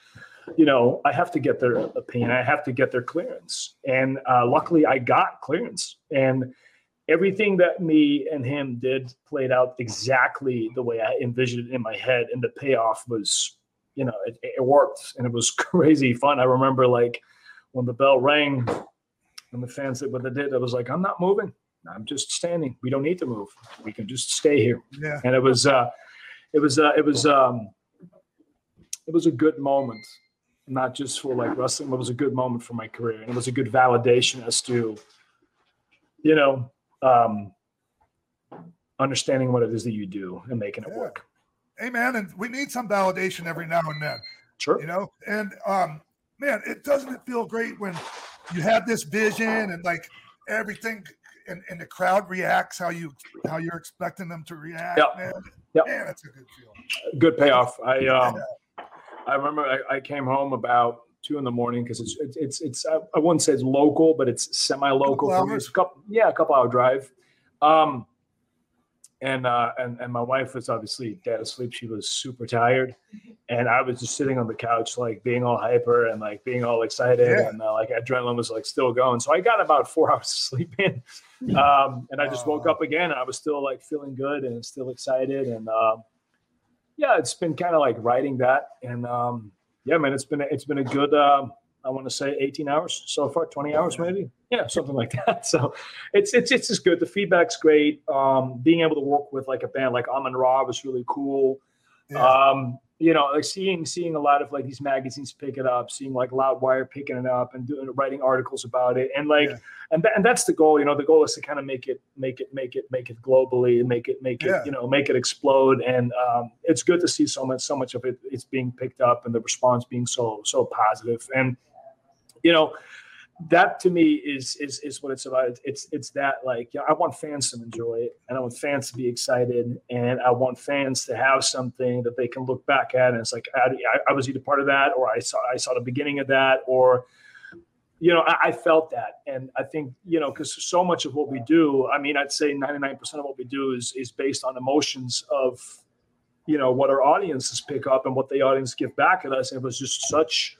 you know i have to get their opinion i have to get their clearance and uh, luckily i got clearance and everything that me and him did played out exactly the way i envisioned it in my head and the payoff was you know it, it worked and it was crazy fun i remember like when the bell rang and the fans did what they did. I was like, I'm not moving. I'm just standing. We don't need to move. We can just stay here. Yeah. And it was, uh, it was, uh, it was, um, it was a good moment, not just for like wrestling, but it was a good moment for my career, and it was a good validation as to, you know, um, understanding what it is that you do and making it Yeah. work. Hey man, and we need some validation every now and then. Sure. you know and um man it doesn't it feel great when you have this vision and like everything and, and the crowd reacts how you how you're expecting them to react Yep. man Yep. man that's a good feel. good payoff. I um, I remember I, I came home about two in the morning because it's it's it's, it's I, I wouldn't say it's local, but it's semi-local. For me. It's a couple, yeah, a couple hour drive. Um, and uh, and and my wife was obviously dead asleep. She was super tired, and I was just sitting on the couch, like being all hyper and like being all excited, Yeah. and uh, like adrenaline was like still going. So I got about four hours of sleep in, um, and I just woke up again, and I was still like feeling good and still excited, and um, yeah, it's been kind of like writing that, and um, yeah, man, it's been a- it's been a good. Um, I want to say 18 hours so far, 20 hours maybe, yeah, something like that. So it's it's it's just good. The feedback's great. Um, being able to work with like a band like Amenra was really cool. Yeah. Um, you know, like seeing seeing a lot of like these magazines pick it up, seeing like Loudwire picking it up and doing writing articles about it, and like, Yeah. and tha- and that's the goal. You know, the goal is to kind of make it make it make it make it globally, and make it make it Yeah. you know make it explode. And um, it's good to see so much so much of it it's being picked up and the response being so so positive. And you know, that to me is is is what it's about. It's it's, that like yeah, I want fans to enjoy it, and I want fans to be excited, and I want fans to have something that they can look back at, and it's like I, I was either part of that, or I saw I saw the beginning of that, or you know I, I felt that, and I think you know because so much of what we do, I mean, I'd say ninety nine percent of what we do is is based on emotions of you know what our audiences pick up and what the audience give back at us. And it was just such.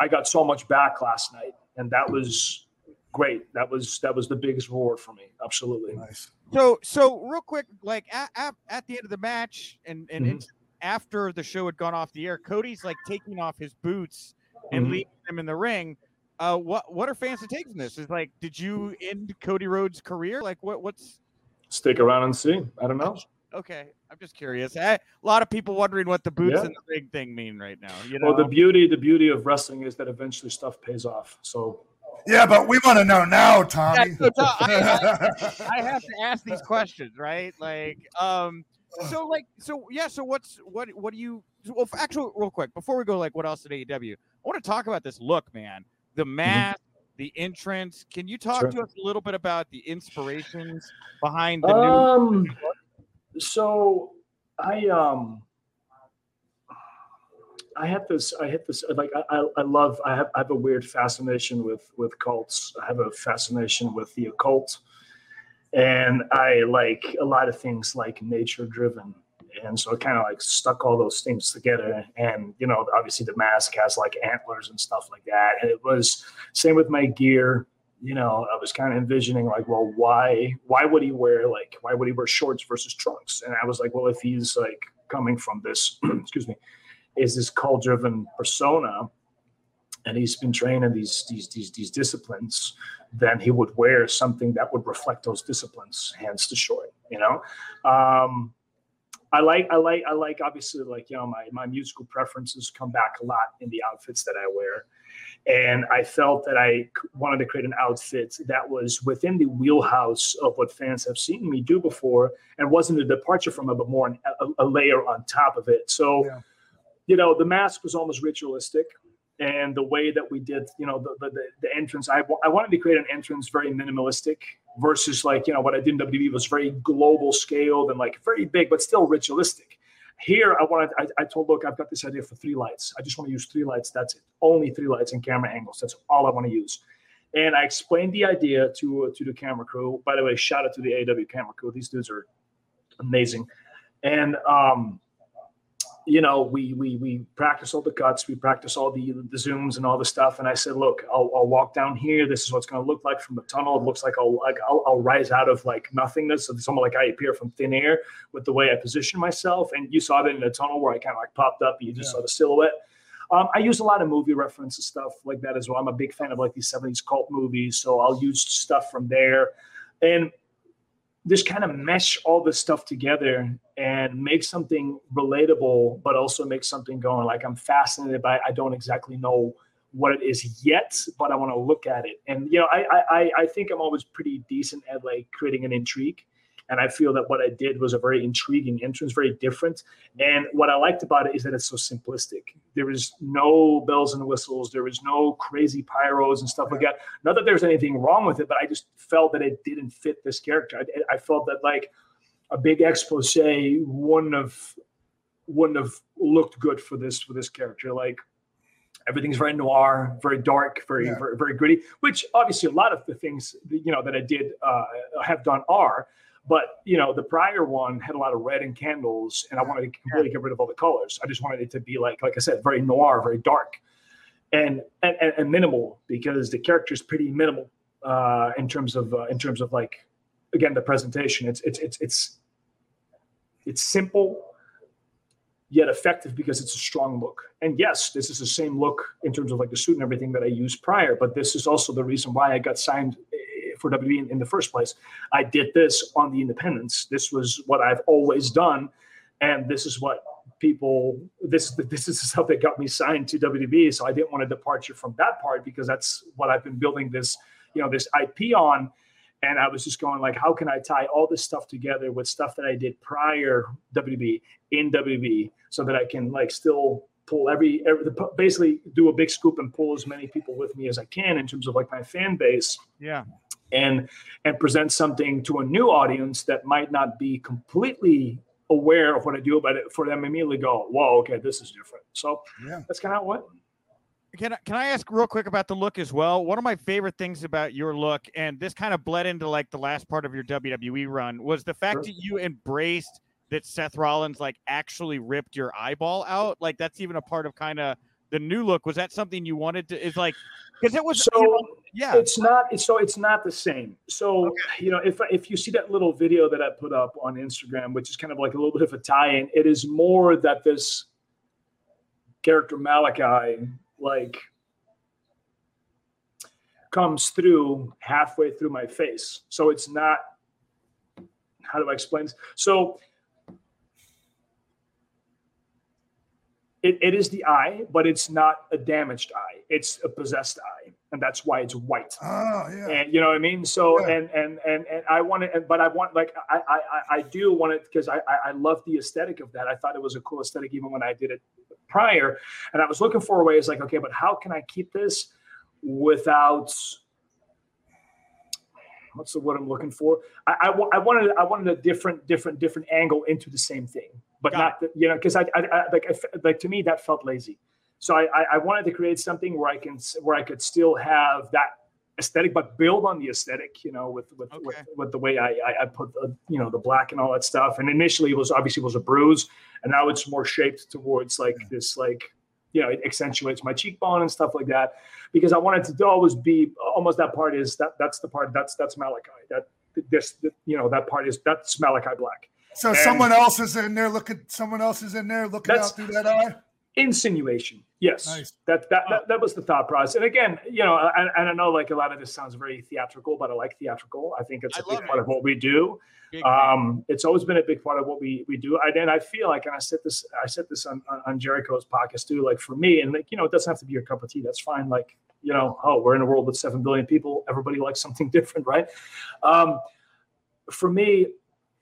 I got so much back last night, and that was great. That was that was the biggest reward for me. Absolutely. nice So, so real quick, like at, at, at the end of the match and and Mhm. in- after the show had gone off the air, Cody's like taking off his boots and Mhm. leaving them in the ring. Uh, what what are fans to take from this? Is like, did you end Cody Rhodes' career? Like, what what's Stick around and see. I don't know. Okay? I'm just curious. I, a lot of people wondering what the boots Yeah. and the ring thing mean right now. You know, Well, the beauty the beauty of wrestling is that eventually stuff pays off. So yeah but we want to know now Yeah, tommy so Tom, I, I, I have to ask these questions, right? Like, um, so like, so yeah, so what's what what do you? Well, actually, real quick before we go, like, what else at AEW? I want to talk about this look, man. The mm-hmm. mask, the entrance. Can you talk Sure. to us a little bit about the inspirations behind the new? Um, so I um I have this I have this like I, I, I love I have I have a weird fascination with with cults. I have a fascination with the occult. And I like a lot of things like nature driven. And so it kind of like stuck all those things together. And you know, obviously the mask has like antlers and stuff like that. And it was same with my gear you know, I was kind of envisioning like, well, why why would he wear like why would he wear shorts versus trunks? And I was like, well, if he's like coming from this, excuse me, is this cult driven persona, and he's been trained in these these these these disciplines, then he would wear something that would reflect those disciplines, hence the short, you know. Um, I like I like I like obviously like you know my my musical preferences come back a lot in the outfits that I wear and I felt that I wanted to create an outfit that was within the wheelhouse of what fans have seen me do before, and wasn't a departure from it, but more an, a, a layer on top of it. So, Yeah. you know, the mask was almost ritualistic, and the way that we did, you know, the the, the entrance. I, I wanted to create an entrance very minimalistic versus like you know what I did in WWE was very global scaled and like very big, but still ritualistic. Here, I wanted. I, I told, look, I've got this idea for three lights. I just want to use three lights. That's it. Only three lights and camera angles. That's all I want to use. And I explained the idea to uh, to the camera crew. By the way, shout out to the AW camera crew. These dudes are amazing. And um, you know, we we we practice all the cuts, we practice all the the zooms and all the stuff. And I said, look, I'll, I'll walk down here. This is what's going to look like from the tunnel. It looks like I'll like I'll, I'll rise out of like nothingness. So it's almost like I appear from thin air with the way I position myself. And you saw that in the tunnel where I kind of like popped up. You just yeah. saw the silhouette. Um, I use a lot of movie references stuff like that as well. I'm a big fan of like these 70s cult movies, so I'll use stuff from there. And just kind of mesh all this stuff together and make something relatable, but also make something going like I'm fascinated by. I don't exactly know what it is yet, but I want to look at it. And you know, I I I think I'm always pretty decent at like creating an intrigue. And I feel that what I did was a very intriguing entrance, very different. And what I liked about it is that it's so simplistic. There is no bells and whistles. There is no crazy pyros and stuff like that. Not that there's anything wrong with it, but I just felt that it didn't fit this character. I, I felt that like a big expose wouldn't have wouldn't have looked good for this for this character. Like everything's very noir, very dark, very yeah. very, very gritty. Which obviously a lot of the things you know that I did uh, have done are. But you know, the prior one had a lot of red and candles, and I wanted to completely get rid of all the colors. I just wanted it to be like, like I said, very noir, very dark, and and, and minimal because the character is pretty minimal uh, in terms of uh, in terms of like again the presentation. It's it's it's it's it's simple yet effective because it's a strong look. And yes, this is the same look in terms of like the suit and everything that I used prior, but this is also the reason why I got signed for WWE in, in the first place. I did this on the independents. This was what I've always done, and this is what people this this is the stuff that got me signed to WWE. So I didn't want a departure from that part because that's what I've been building this you know this IP on. And I was just going like, how can I tie all this stuff together with stuff that I did prior WWE in WWE, so that I can like still pull every, every basically do a big scoop and pull as many people with me as I can in terms of like my fan base. Yeah and and present something to a new audience that might not be completely aware of what I do, but for them immediately go, "Whoa, okay, this is different." So yeah. that's kind of what. Can I, can I ask real quick about the look as well? One of my favorite things about your look, and this kind of bled into like the last part of your WWE run, was the fact sure. that you embraced that Seth Rollins like actually ripped your eyeball out. Like that's even a part of kind of the new look. Was that something you wanted to? Is like because it was so. You know, yeah, it's not. It's so it's not the same. So okay. you know, if if you see that little video that I put up on Instagram, which is kind of like a little bit of a tie-in, it is more that this character Malachi like comes through halfway through my face. So it's not. How do I explain this? So it, it is the eye, but it's not a damaged eye. It's a possessed eye, and that's why it's white. Oh, yeah. And you know what I mean. So yeah. and and and and I want it, but I want like I I I do want it because I I love the aesthetic of that. I thought it was a cool aesthetic even when I did it prior, and I was looking for ways like okay, but how can I keep this without what's the word I'm looking for? I, I, I, wanted I wanted a different different different angle into the same thing but Got not the, you know because I, I, I, like like to me that felt lazy. So I, I wanted to create something where I can where I could still have that aesthetic, but build on the aesthetic, you know, with with okay. with, with, the way I, I, put the you know the black and all that stuff. And initially it was obviously it was a bruise, and now it's more shaped towards like yeah. this like you know it accentuates my cheekbone and stuff like that because I wanted to always be almost that part is that that's the part that's that's Malachi that this you know that part is that's Malachi Black. So and someone else is in there looking. Someone else is in there looking out through that eye. Insinuation. Yes, nice. that, that, that that was the thought process. And again, you know, and, and, I know like a lot of this sounds very theatrical, but I like theatrical. I think it's a I big part it. of what we do. Um, it's always been a big part of what we we do. And I feel like, and I said this, I said this on, on Jericho's podcast too. Like for me, and like you know, it doesn't have to be your cup of tea. That's fine. Like you know, oh, we're in a world with seven billion people. Everybody likes something different, right? Um, for me,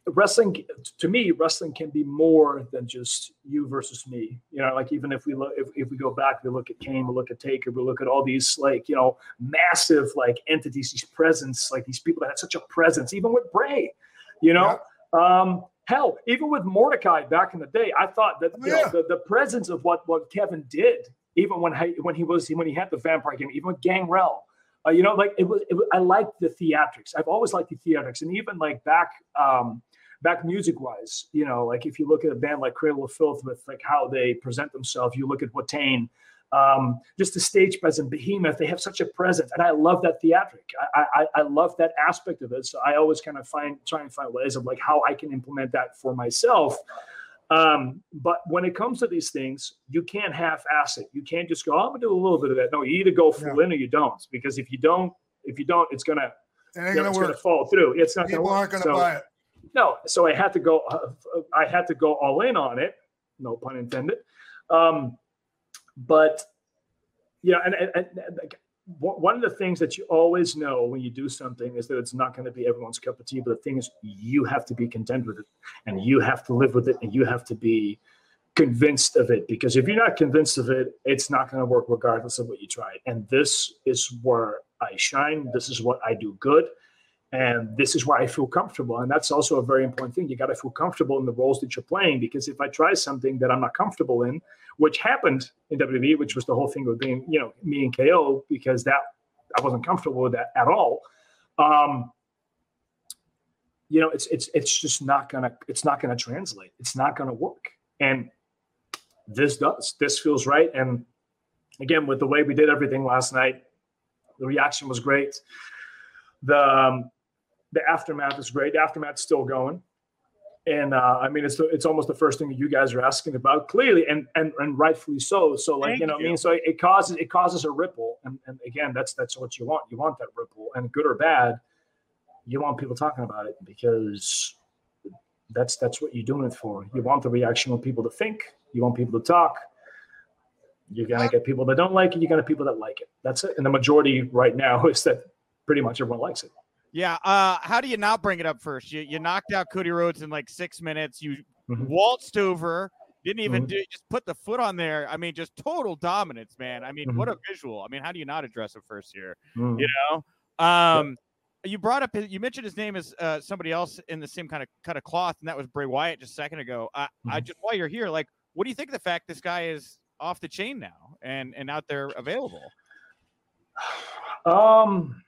wrestling to me wrestling can be more than just you versus me you know like even if we look if, if we go back we look at kane we look at taker we look at all these like you know massive like entities these presence like these people that had such a presence even with bray you know yeah. um hell even with mordecai back in the day i thought that you yeah. know, the, the presence of what what kevin did even when he, when he was when he had the vampire game even with gangrel uh, you know, like it was, it was, I liked the theatrics. I've always liked the theatrics, and even like back um, back music wise, you know, like if you look at a band like Cradle of Filth with like how they present themselves, you look at Watain, um, just the stage presence, Behemoth, they have such a presence, and I love that theatric. I, I, I love that aspect of it. So I always kind of find try and find ways of like how I can implement that for myself. Um, but when it comes to these things, you can't half-ass it. You can't just go, oh, "I'm gonna do a little bit of that." No, you either go full yeah. in or you don't. Because if you don't, if you don't, it's gonna, it ain't gonna, it's work. gonna fall through. It's not People gonna aren't gonna so, buy it. No, so I had to go. I had to go all in on it. No pun intended. Um, but yeah, and, and, and, and one of the things that you always know when you do something is that it's not going to be everyone's cup of tea. But the thing is, you have to be content with it, and you have to live with it, and you have to be convinced of it. Because if you're not convinced of it, it's not going to work regardless of what you try. And this is where I shine. This is what I do good and this is why I feel comfortable. And that's also a very important thing. You got to feel comfortable in the roles that you're playing because if I try something that I'm not comfortable in, which happened in WWE, which was the whole thing of being, you know, me and KO, because that I wasn't comfortable with that at all. Um, you know, it's it's it's just not gonna it's not gonna translate. It's not gonna work. And this does. This feels right. And again, with the way we did everything last night, the reaction was great. The um, the aftermath is great. The aftermath's still going. And uh, I mean, it's it's almost the first thing that you guys are asking about, clearly, and and, and rightfully so. So, like Thank you know, you. I mean, so it causes it causes a ripple, and, and again, that's that's what you want. You want that ripple, and good or bad, you want people talking about it because that's that's what you're doing it for. You want the reaction of people to think. You want people to talk. You're gonna get people that don't like it. You're gonna people that like it. That's it. And the majority right now is that pretty much everyone likes it. Yeah. Uh, how do you not bring it up first? You, you knocked out Cody Rhodes in like six minutes. You mm-hmm. waltzed over, didn't even mm-hmm. do just put the foot on there. I mean, just total dominance, man. I mean, mm-hmm. what a visual. I mean, how do you not address it first here? You mm-hmm. know? Um, yeah. you brought up you mentioned his name as uh, somebody else in the same kind of cut of cloth, and that was Bray Wyatt just a second ago. I, I mm-hmm. just while you're here, like, what do you think of the fact this guy is off the chain now and and out there available? Um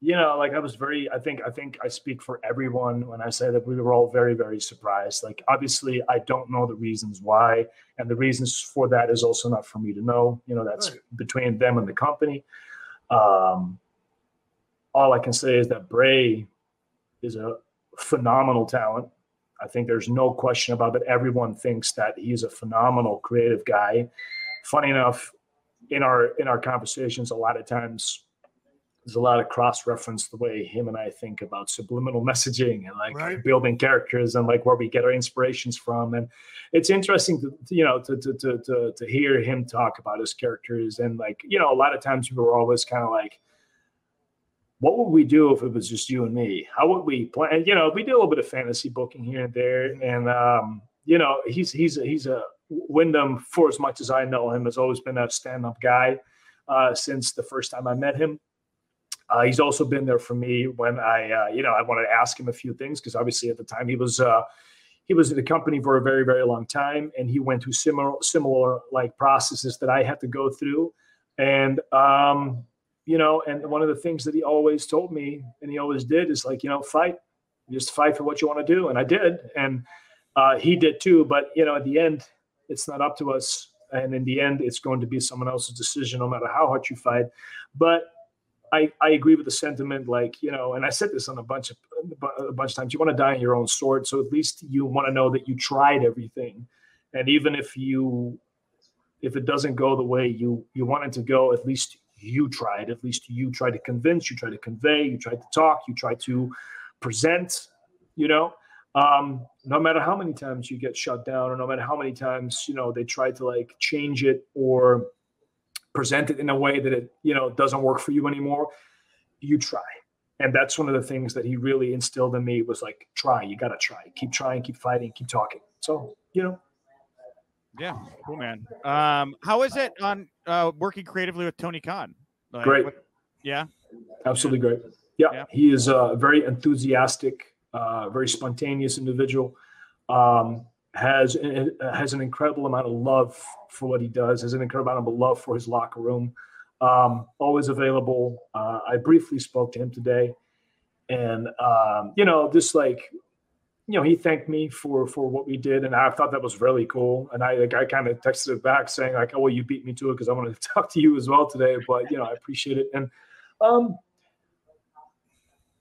you know, like I was very, I think, I think I speak for everyone when I say that we were all very, very surprised. Like, obviously, I don't know the reasons why, and the reasons for that is also not for me to know. You know, that's right. between them and the company. Um, all I can say is that Bray is a phenomenal talent. I think there's no question about that. Everyone thinks that he's a phenomenal creative guy. Funny enough, in our in our conversations, a lot of times there's a lot of cross reference the way him and I think about subliminal messaging and like right. building characters and like where we get our inspirations from. And it's interesting to, you know, to, to, to, to, to hear him talk about his characters. And like, you know, a lot of times we were always kind of like, what would we do if it was just you and me? How would we plan? And, you know, we do a little bit of fantasy booking here and there. And, um, you know, he's, he's, a, he's a Windham for as much as I know him has always been a stand-up guy uh, since the first time I met him uh, he's also been there for me when I, uh, you know, I wanted to ask him a few things because obviously at the time he was uh, he was in the company for a very very long time and he went through similar similar like processes that I had to go through, and um, you know, and one of the things that he always told me and he always did is like, you know, fight, just fight for what you want to do, and I did, and uh, he did too. But you know, at the end, it's not up to us, and in the end, it's going to be someone else's decision, no matter how hard you fight. But I, I agree with the sentiment, like you know, and I said this on a bunch of a bunch of times. You want to die on your own sword, so at least you want to know that you tried everything, and even if you, if it doesn't go the way you you want it to go, at least you tried. At least you tried to convince, you tried to convey, you tried to talk, you tried to present. You know, um, no matter how many times you get shut down, or no matter how many times you know they try to like change it or present it in a way that it you know doesn't work for you anymore you try. And that's one of the things that he really instilled in me was like try you gotta try. Keep trying keep fighting keep talking. So you know. Yeah cool man. Um how is it on uh working creatively with tony khan? Like, great. what, yeah? Absolutely great. Yeah, yeah, he is a very enthusiastic uh very spontaneous individual. Um has has an incredible amount of love for what he does has an incredible amount of love for his locker room um, always available. Uh, I briefly spoke to him today, and um, you know, just like you know, he thanked me for for what we did, and I thought that was really cool. And I like I kind of texted it back saying like, "Oh, well, you beat me to it because I wanted to talk to you as well today." But you know, I appreciate it, and um,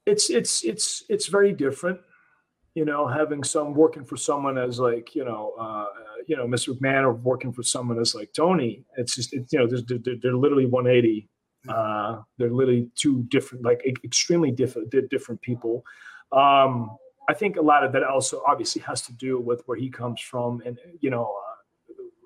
it's it's it's it's very different you know, having some working for someone as like, you know, uh, you know, Mr. McMahon or working for someone as like Tony, it's just, it's, you know, they're, they're, they're literally 180. Uh, they're literally two different, like extremely different, different people. Um, I think a lot of that also obviously has to do with where he comes from and, you know,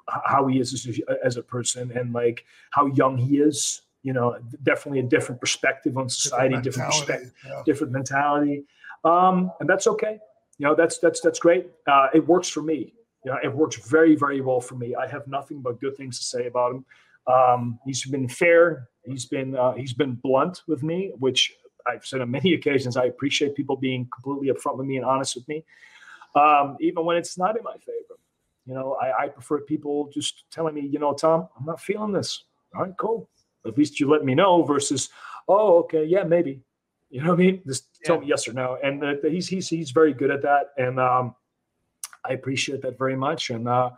uh, how he is as a, as a person and like how young he is, you know, definitely a different perspective on society, different, different perspective, yeah. different mentality. Um, and that's okay you know that's that's that's great. Uh, it works for me. You know, it works very very well for me. I have nothing but good things to say about him. Um, he's been fair. He's been uh, he's been blunt with me, which I've said on many occasions. I appreciate people being completely upfront with me and honest with me, um, even when it's not in my favor. You know, I, I prefer people just telling me, you know, Tom, I'm not feeling this. All right, cool. At least you let me know versus, oh, okay, yeah, maybe. You know what I mean? Just yeah. tell me yes or no. And uh, he's he's he's very good at that, and um, I appreciate that very much. And uh,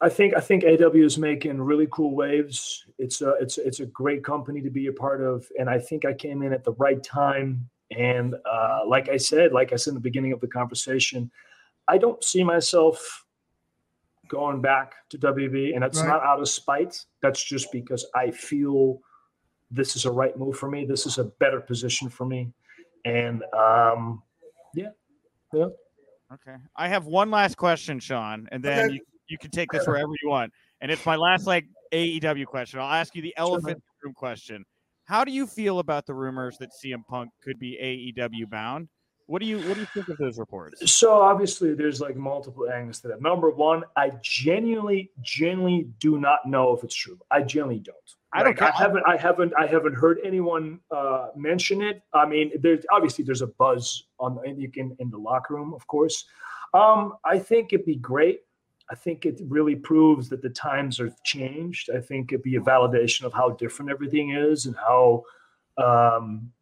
I think I think AW is making really cool waves. It's a it's it's a great company to be a part of, and I think I came in at the right time. And uh, like I said, like I said in the beginning of the conversation, I don't see myself going back to WB, and it's right. not out of spite. That's just because I feel this is a right move for me. This is a better position for me. And um, yeah, yeah. Okay. I have one last question, Sean, and then okay. you, you can take this wherever you want. And it's my last like AEW question. I'll ask you the elephant sure. room question. How do you feel about the rumors that CM Punk could be AEW bound? What do you what do you think of those reports? So obviously there's like multiple angles to that. Number one, I genuinely, genuinely do not know if it's true. I genuinely don't. I don't. Like, I haven't. I haven't. I haven't heard anyone uh, mention it. I mean, there's obviously there's a buzz on in, in, in the locker room, of course. Um, I think it'd be great. I think it really proves that the times have changed. I think it'd be a validation of how different everything is and how. Um,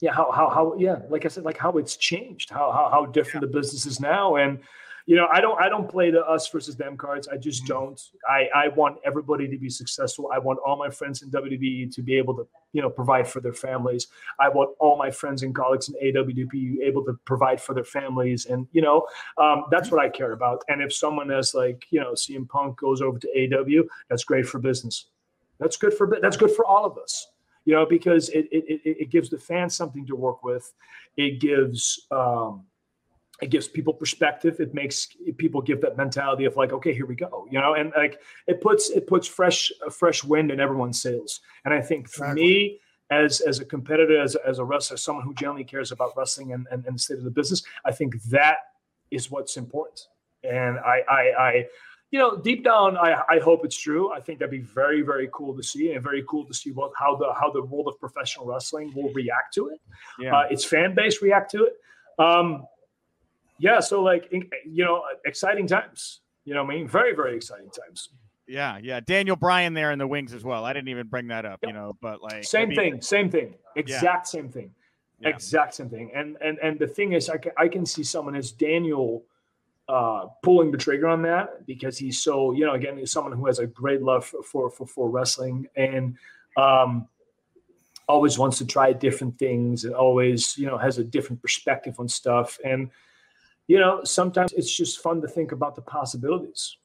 yeah, how, how, how, yeah, like I said, like how it's changed, how, how, how different yeah. the business is now. And, you know, I don't I don't play the us versus them cards. I just mm-hmm. don't. I I want everybody to be successful. I want all my friends in WWE to be able to you know provide for their families. I want all my friends and colleagues in AWP able to provide for their families, and you know um, that's what I care about. And if someone as like you know CM Punk goes over to AW, that's great for business. That's good for that's good for all of us you know, because it, it, it, gives the fans something to work with. It gives, um, it gives people perspective. It makes people give that mentality of like okay here we go you know? And like it puts it puts fresh a fresh wind in everyone's sails. And i think for exactly. me as as a competitor as, as a wrestler someone who generally cares about wrestling and, and, and the state of the business i think that is what's important. And i i i you know deep down i i hope it's true. I think that'd be very very cool to see and very cool to see what how the how the world of professional wrestling will react to it. Yeah. uh, its fan base react to it. Um yeah, so like you know, exciting times. You know, I mean, very very exciting times. Yeah, yeah. Daniel Bryan there in the wings as well. I didn't even bring that up, yep. you know, but like same thing, same thing, exact yeah. same thing, yeah. exact same thing. And and and the thing is, I can, I can see someone as Daniel uh, pulling the trigger on that because he's so you know again he's someone who has a great love for for for wrestling and um, always wants to try different things and always you know has a different perspective on stuff and you know, sometimes it's just fun to think about the possibilities.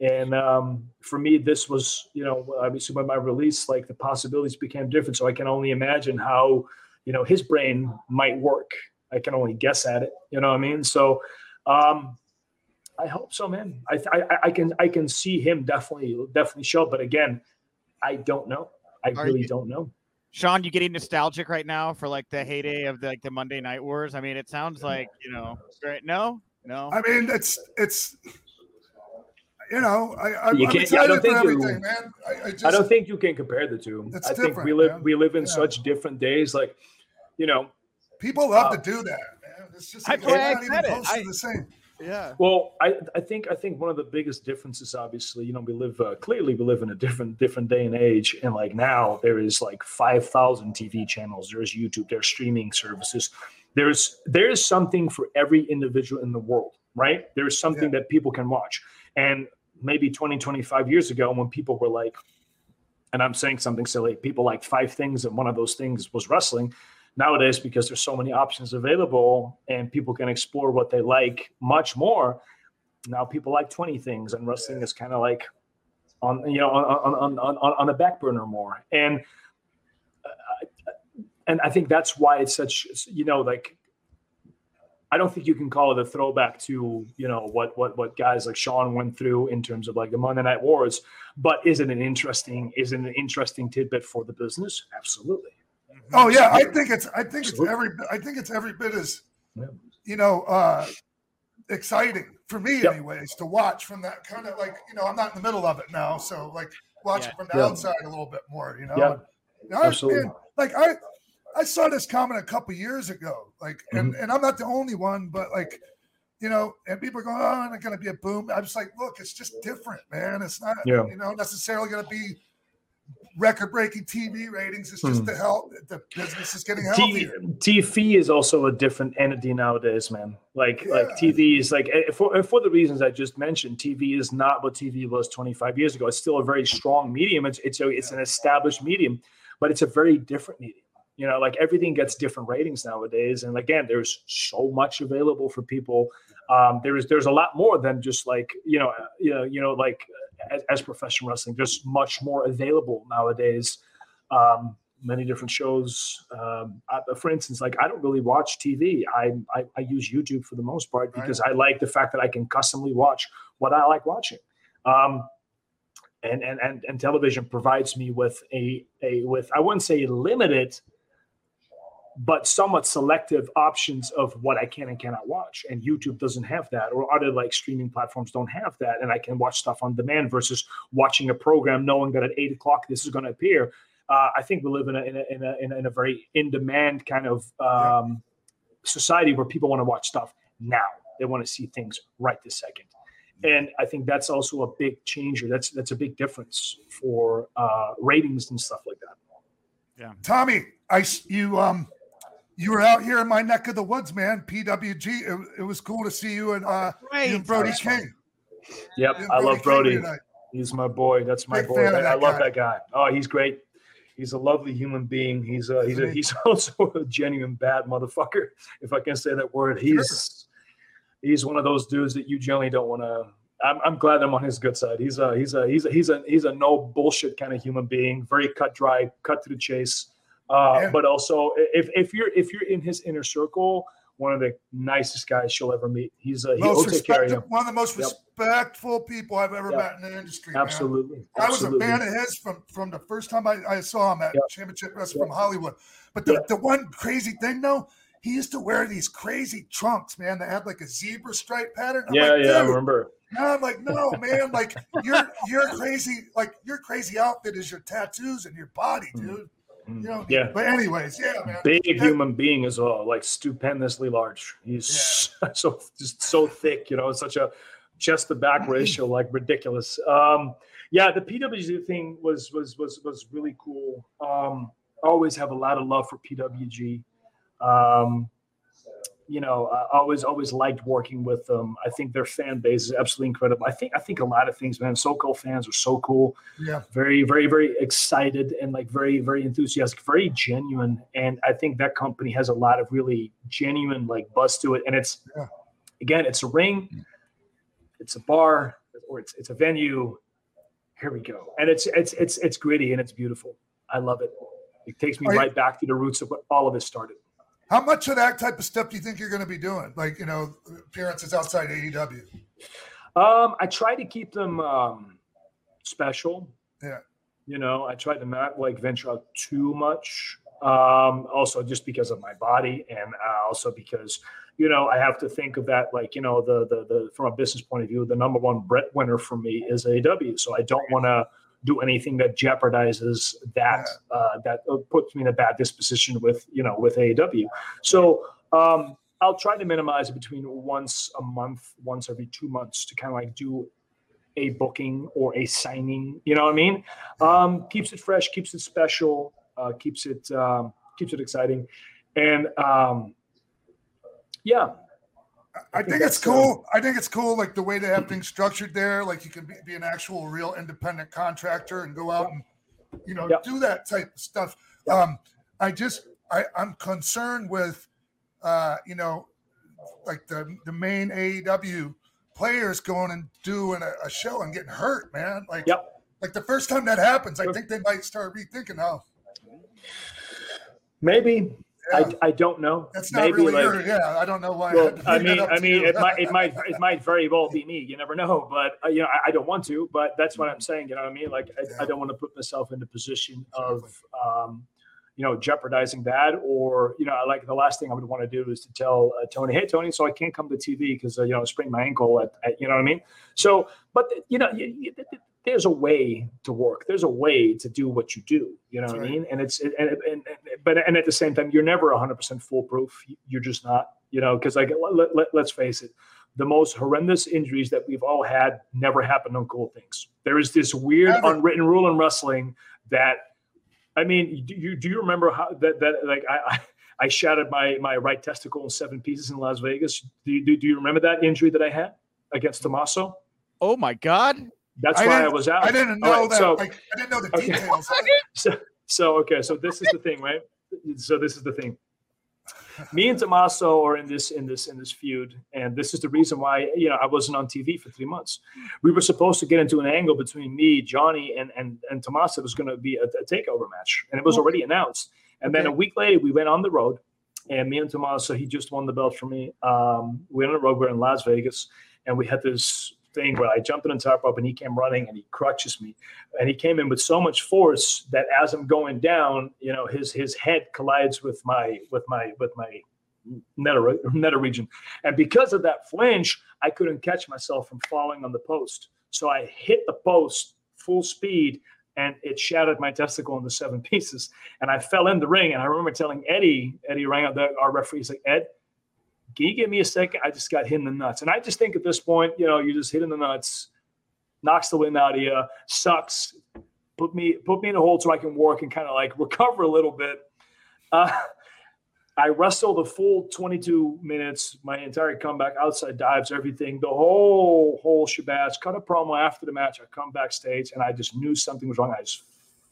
And um, for me, this was, you know, obviously when my release, like the possibilities became different. So I can only imagine how, you know, his brain might work. I can only guess at it. You know what I mean? So um, I hope so, man. I, I, I can I can see him definitely definitely show. But again, I don't know. I Are really you- don't know. Sean, you getting nostalgic right now for like the heyday of the, like the Monday Night Wars? I mean, it sounds like you know, great. No, no. I mean, it's it's you know, I, I, You I'm can't- yeah, I excited don't for think you- everything, man. I, I just I don't think you can compare the two. It's I think we live man. we live in Yeah. such different days. Like, you know, people love uh, to do that, man. It's just like, why I it's not even said it. close to I- the same. Yeah. Well, I, I think I think one of the biggest differences, obviously, you know, we live uh, clearly we live in a different different day and age, and like now there is like five thousand TV channels. There's YouTube. There's streaming services. There's there is something for every individual in the world, right? There's something that people can watch, and maybe 20, 25 years ago, when people were like, and I'm saying something silly, people like five things, and one of those things was wrestling nowadays because there's so many options available and people can explore what they like much more now people like 20 things and wrestling is kind of like on you know on on, on, on on the back burner more and uh, and i think that's why it's such you know like I don't think you can call it a throwback to you know what what what guys like Sean went through in terms of like the Monday Night Wars, but is it an interesting is it an interesting tidbit for the business? Absolutely. Oh yeah, I think it's I think it's every I think it's every bit as Yeah. you know uh exciting for me Yep. anyways to watch from that kind of like you know I'm not in the middle of it now, so like watch Yeah. it from the Yeah. outside a little bit more, you know. Yeah. And, I- Absolutely. man, like I I saw this comment a couple years ago, like and Mm-hmm. and I'm not the only one, but like you know, and people are going, oh, it's going to be a boom. I'm just like, look, it's just different, man. It's not, Yeah. you know, necessarily going to be record-breaking TV ratings. It's just Hmm. the health, the business is getting T- healthier. TV is also a different entity nowadays, man. Like like TV is like eh, for for the reasons I just mentioned. TV is not what TV was 25 years ago. It's still a very strong medium. It's it's a, it's an established medium, but it's a very different medium. You know, like everything gets different ratings nowadays, and again, there's so much available for people. Um, there's there's a lot more than just like you know uh, you know you know like as, as professional wrestling. There's much more available nowadays. Um, many different shows. Um, I, for instance, like I don't really watch TV. I, I I use YouTube for the most part Right. because I like the fact that I can customly watch what I like watching. Um, and, and and and television provides me with a a with I wouldn't say limited, but somewhat selective options of what I can and cannot watch. And YouTube doesn't have that, or other like streaming platforms don't have that. And I can watch stuff on demand versus watching a program knowing that at eight o'clock this is going to appear. Uh, I think we live in a in a in a, in a, in a very in demand kind of um, society where people want to watch stuff now. They want to see things right this second. And I think that's also a big changer. That's that's a big difference for uh, ratings and stuff like that. Yeah, Tommy, I you um you were out here in my neck of the woods, man. PWG. It, it was cool to see you and uh you and Brody That's fun. King. Yep, You and I love Brody. He's my boy. That's my Big boy. fan of I, that love guy. that guy. Oh, he's great. He's a lovely human being. He's a, he's a, he's also a genuine bad motherfucker, if I can say that word. He's he's one of those dudes that you generally don't want to. I'm, I'm glad I'm on his good side. He's a he's a he's a he's a he's a no bullshit kind of human being. Very cut dry, cut to the chase. Uh, Yeah. But also, if if you're if you're in his inner circle, one of the nicest guys you'll ever meet. He's a he'll Most take care of you. one of the most Yep. respectful people I've ever Yep. met in the industry. man. Absolutely. I was a fan of his from from the first time I, I saw him at Yep. Championship Wrestling from Hollywood. But the, the one crazy thing though, he used to wear these crazy trunks, man, that had like a zebra stripe pattern. I'm Yeah, like, yeah, I remember. No, I'm like, no, man, like your your crazy, like your crazy outfit is your tattoos and your body, dude. You know, Mm. Yeah. But anyways, yeah, man. big That- human being as well, like stupendously large. He's so just so thick, you know, such a chest to back ratio, like ridiculous. Um, yeah, the PWG thing was was was was really cool. Um, I always have a lot of love for PWG. Um, you know, I always always liked working with them. I think their fan base is absolutely incredible. I think I think a lot of things, man. SoCal fans are so cool Yeah, very very very excited and like very very enthusiastic very genuine and i think that company has a lot of really genuine like buzz to it and it's Yeah. again it's a ring it's a bar or it's it's a venue here we go and it's it's it's it's gritty and it's beautiful i love it it takes me Are you- right back to the roots of what all of this started how much of that type of stuff do you think you're going to be doing? Like, you know, appearances outside AEW. Um, I try to keep them um, special. Yeah. You know, I try to not like venture out too much. Um, also, just because of my body, and uh, also because you know I have to think of that like you know the the the from a business point of view, the number one breadwinner for me is AEW. So I don't want to do anything that jeopardizes that Yeah. uh, that uh, puts me in a bad disposition with you know with AEW. So um, I'll try to minimize it between once a month, once every two months to kind of like do a booking or a signing. You know what I mean? Um, keeps it fresh, keeps it special, uh, keeps it um, keeps it exciting, and um, yeah, I think think it's cool. I think it's cool, like the way they have things structured there. Like you can be, be an actual, real independent contractor and go out and, you know, do that type of stuff. Um, I just, I, I'm concerned with, uh, you know, like the the main AEW players going and doing a, a show and getting hurt, man. Like, Yep. like the first time that happens, I think they might start rethinking. Oh, maybe yeah, I, I don't know. that's not maybe really like, your, yeah. I don't know why. Well, to I mean, I mean, you. it might, it might, it might very well be me. You never know, but uh, you know, I, I don't want to. But that's what I'm saying. You know what I mean? Like, I, I don't want to put myself in the position of, um, you know, jeopardizing that, or you know, like the last thing I would want to do is to tell uh, Tony, "Hey, Tony, so I can't come to TV because uh, you know, I sprained my ankle." At, at, you know what I mean? So, but you know, you, you, there's a way to work. There's a way to do what you do. You know That's what right. I mean? And it's and, and, and but and at the same time, you're never 100 percent foolproof. You're just not. You know, because like let, let, let's face it, the most horrendous injuries that we've all had never happened on cool things. There is this weird Never. unwritten rule in wrestling that, I mean, do you do you remember how that that like I. I I shattered my my right testicle in seven pieces in Las Vegas. Do you, do, do you remember that injury that I had against Tommaso? Oh my God. That's I why I was out. I didn't know right, that. so- like, I didn't know the Okay. details. so, so okay so this is the thing right so this is the thing me and Tommaso are in this in this in this feud and this is the reason why you know i wasn't on tv for three months we were supposed to get into an angle between me johnny and and and Tommaso it was going to be a, a takeover match and it was already announced and then a week later we went on the road and me and Tommaso he just won the belt for me um we went on the road we are in las vegas and we had this thing where i jumped in the top rope and he came running and he crutches me and he came in with so much force that as I'm going down, you know, his his head collides with my with my with my nether region, and because of that flinch, I couldn't catch myself from falling on the post. So I hit the post full speed, and it shattered my testicle into seven pieces. And I fell in the ring, and I remember telling Eddie, Eddie Orengo the, our referee, he's like, Ed. Can you give me a second? I just got hit in the nuts. And I just think at this point, you know, you're just hit in the nuts, knocks the wind out of you, sucks. Put me put me in a hold so I can work and kind of like recover a little bit. Uh, I wrestled a full 22 minutes, my entire comeback, outside dives, everything, the whole whole shebang. Cut a promo after the match. I come backstage and I just knew something was wrong. I just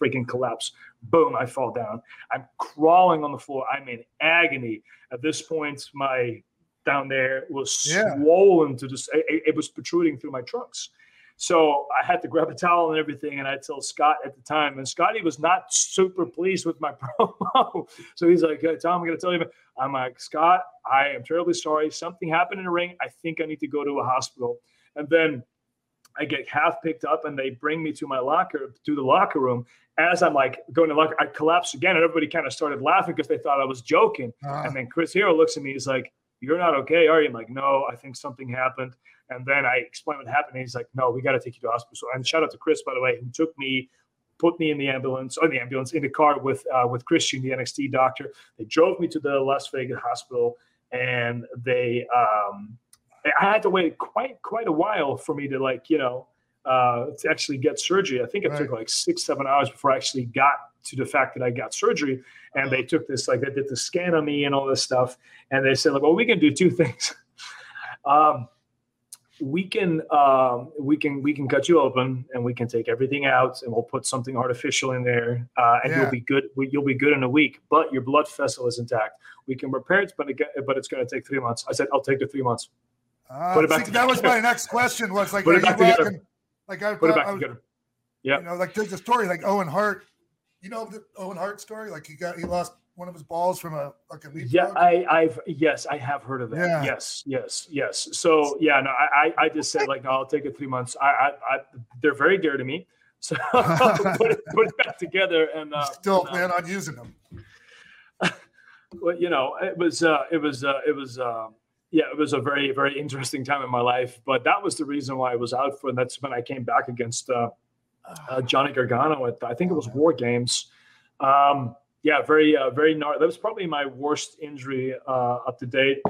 freaking collapse. Boom, I fall down. I'm crawling on the floor. I'm in agony. At this point, my down there was Yeah. swollen to just it, it was protruding through my trunks. So I had to grab a towel and everything, and I tell Scott at the time, and Scotty was not super pleased with my promo. So he's like, hey, "Tom, I'm going to tell you." I'm like, "Scott, I am terribly sorry. Something happened in the ring. I think I need to go to a hospital." And then I get half picked up, and they bring me to my locker, to the locker room. As I'm like going to locker, I collapse again, and everybody kind of started laughing because they thought I was joking. Uh, And then Chris Hero looks at me. He's like, "You're not okay, are you?" I'm like, "No, I think something happened." And then I explain what happened. And he's like, "No, we got to take you to hospital." And shout out to Chris, by the way, who took me, put me in the ambulance, or the ambulance in the car with uh, with Christian, the NXT doctor. They drove me to the Las Vegas hospital, and they um, I had to wait quite quite a while for me to like you know uh, to actually get surgery. I think it took like six seven hours before I actually got to the fact that I got surgery. And they took this like they did the scan on me and all this stuff, and they said like, well, we can do two things. um, we can um, we can we can cut you open and we can take everything out and we'll put something artificial in there uh, and Yeah. you'll be good. we- You'll be good in a week, but your blood vessel is intact. We can repair it, but it, but it's going to take three months. I said I'll take the three months. uh, Put it back see, that was my next question. Was like, Put it you back together. rocking? Like I Put it back I was, together. Yeah. you know, like there's a story like Owen Hart. You know the Owen Hart story? Like he got he lost one of his balls from a like a. Yeah, I, I've yes, I have heard of that. Yeah. Yes, yes, yes. So yeah, no, I, I I just said like, no, I'll take it three months. I, I, I, they're very dear to me. So put, it, put it back together and uh, Still uh, plan on using them. well, you know, it was uh, it was uh, it was uh, yeah, it was a very very interesting time in my life. But that was the reason why I was out for. And that's when I came back against uh, uh, Johnny Gargano at I think it was War Games. Um, yeah, very uh, very gnar- That was probably my worst injury uh, up to date.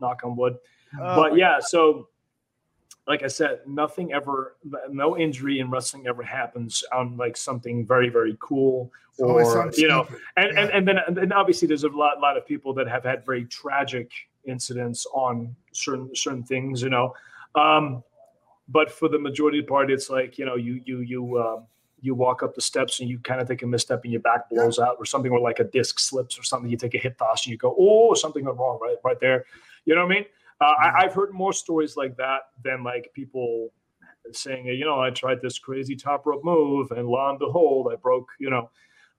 Knock on wood. Oh, but yeah, so like I said, nothing ever, no injury in wrestling ever happens on like something very very cool or you know and, Yeah. and and then and obviously there's a lot lot of people that have had very tragic incidents on certain certain things you know um but for the majority of the part it's like you know you you you um you walk up the steps and you kind of take a misstep and your back blows out or something or like a disc slips or something you take a hit toss and you go oh something went wrong right right there. You know what i mean? Uh, I, i've heard more stories like that than like people saying you know i tried this crazy top rope move and lo and behold i broke you know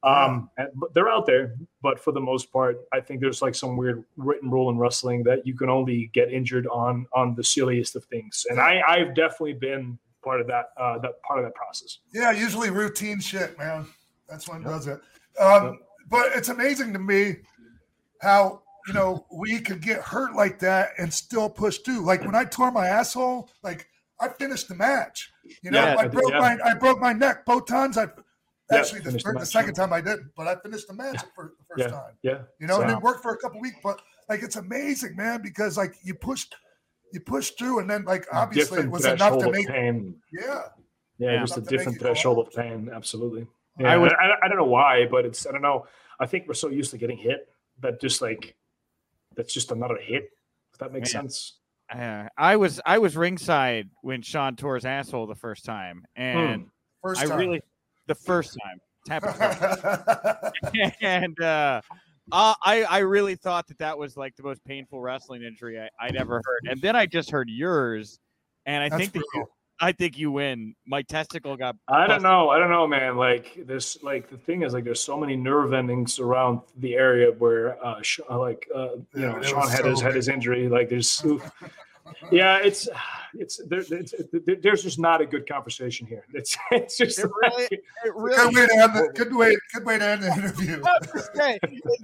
um, and, but they're out there, but for the most part, I think there's like some weird written rule in wrestling that you can only get injured on on the silliest of things. And I, I've definitely been part of that uh, that part of that process. Yeah, usually routine shit, man. That's when it does it. Um, But it's amazing to me how you know we could get hurt like that and still push through. Like when I tore my asshole, like I finished the match. You know, Yeah, I broke yeah. my I broke my neck both times. I actually the, the fir- the second time I didn't, but I finished the match for the first Yeah. time. Yeah, You know, and it worked for a couple weeks, but like it's amazing, man, because like you pushed you pushed through and then like obviously it was enough to make pain. yeah. Yeah, Yeah. just a Enough to make different threshold of pain. Absolutely. I Yeah, I, would- I, I don't know why, but it's I don't know. I think we're so used to getting hit that just like that's just another hit. If that makes Yeah. sense. Uh, I was I was ringside when Sean tore his asshole the first time, and First I really the first time. It and uh, uh, I I really thought that that was like the most painful wrestling injury I, I'd ever heard. And then I just heard yours, and I That's think that you. I think you win. My testicle got. I don't know. I don't know, man. Like this, like the thing is like there's so many nerve endings around the area where uh Sh- like uh you Yeah, know Sean had so his had his injury. Like there's yeah, it's it's there, it's there, there's just not a good conversation here. It's it's just It really, it Good way to end the good way good way to end the interview. I say,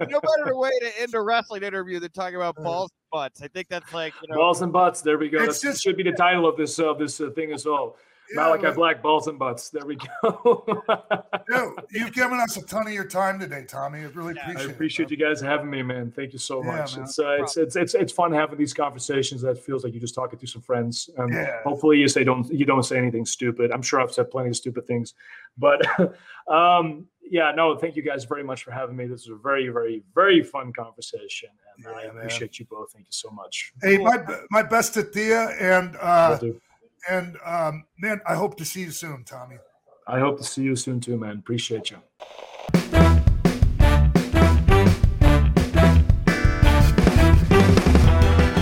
no better way to end a wrestling interview than talking about balls and butts. I think that's like you know. balls and butts. There we go. It's That just- should be the title of this uh, this uh, thing as well. Yeah, Malachi but- Black balls and butts. There we go. Dude, you've given us a ton of your time today, Tommy. I really Yeah, I I appreciate, appreciate it. you guys having me, man. Thank you so Yeah, much. man. It's, uh, it's it's it's it's fun having these conversations. That feels like you're just talking to some friends, and Yeah. hopefully you say don't you don't say anything stupid. I'm sure I've said plenty of stupid things, but um, yeah, no, thank you guys very much for having me. This was a very very very fun conversation, and I Yeah, man. appreciate you both. Thank you so much. Hey, my my best to Thea and uh Will do. And um man, I hope to see you soon, Tommy. I hope to see you soon too, man. Appreciate you.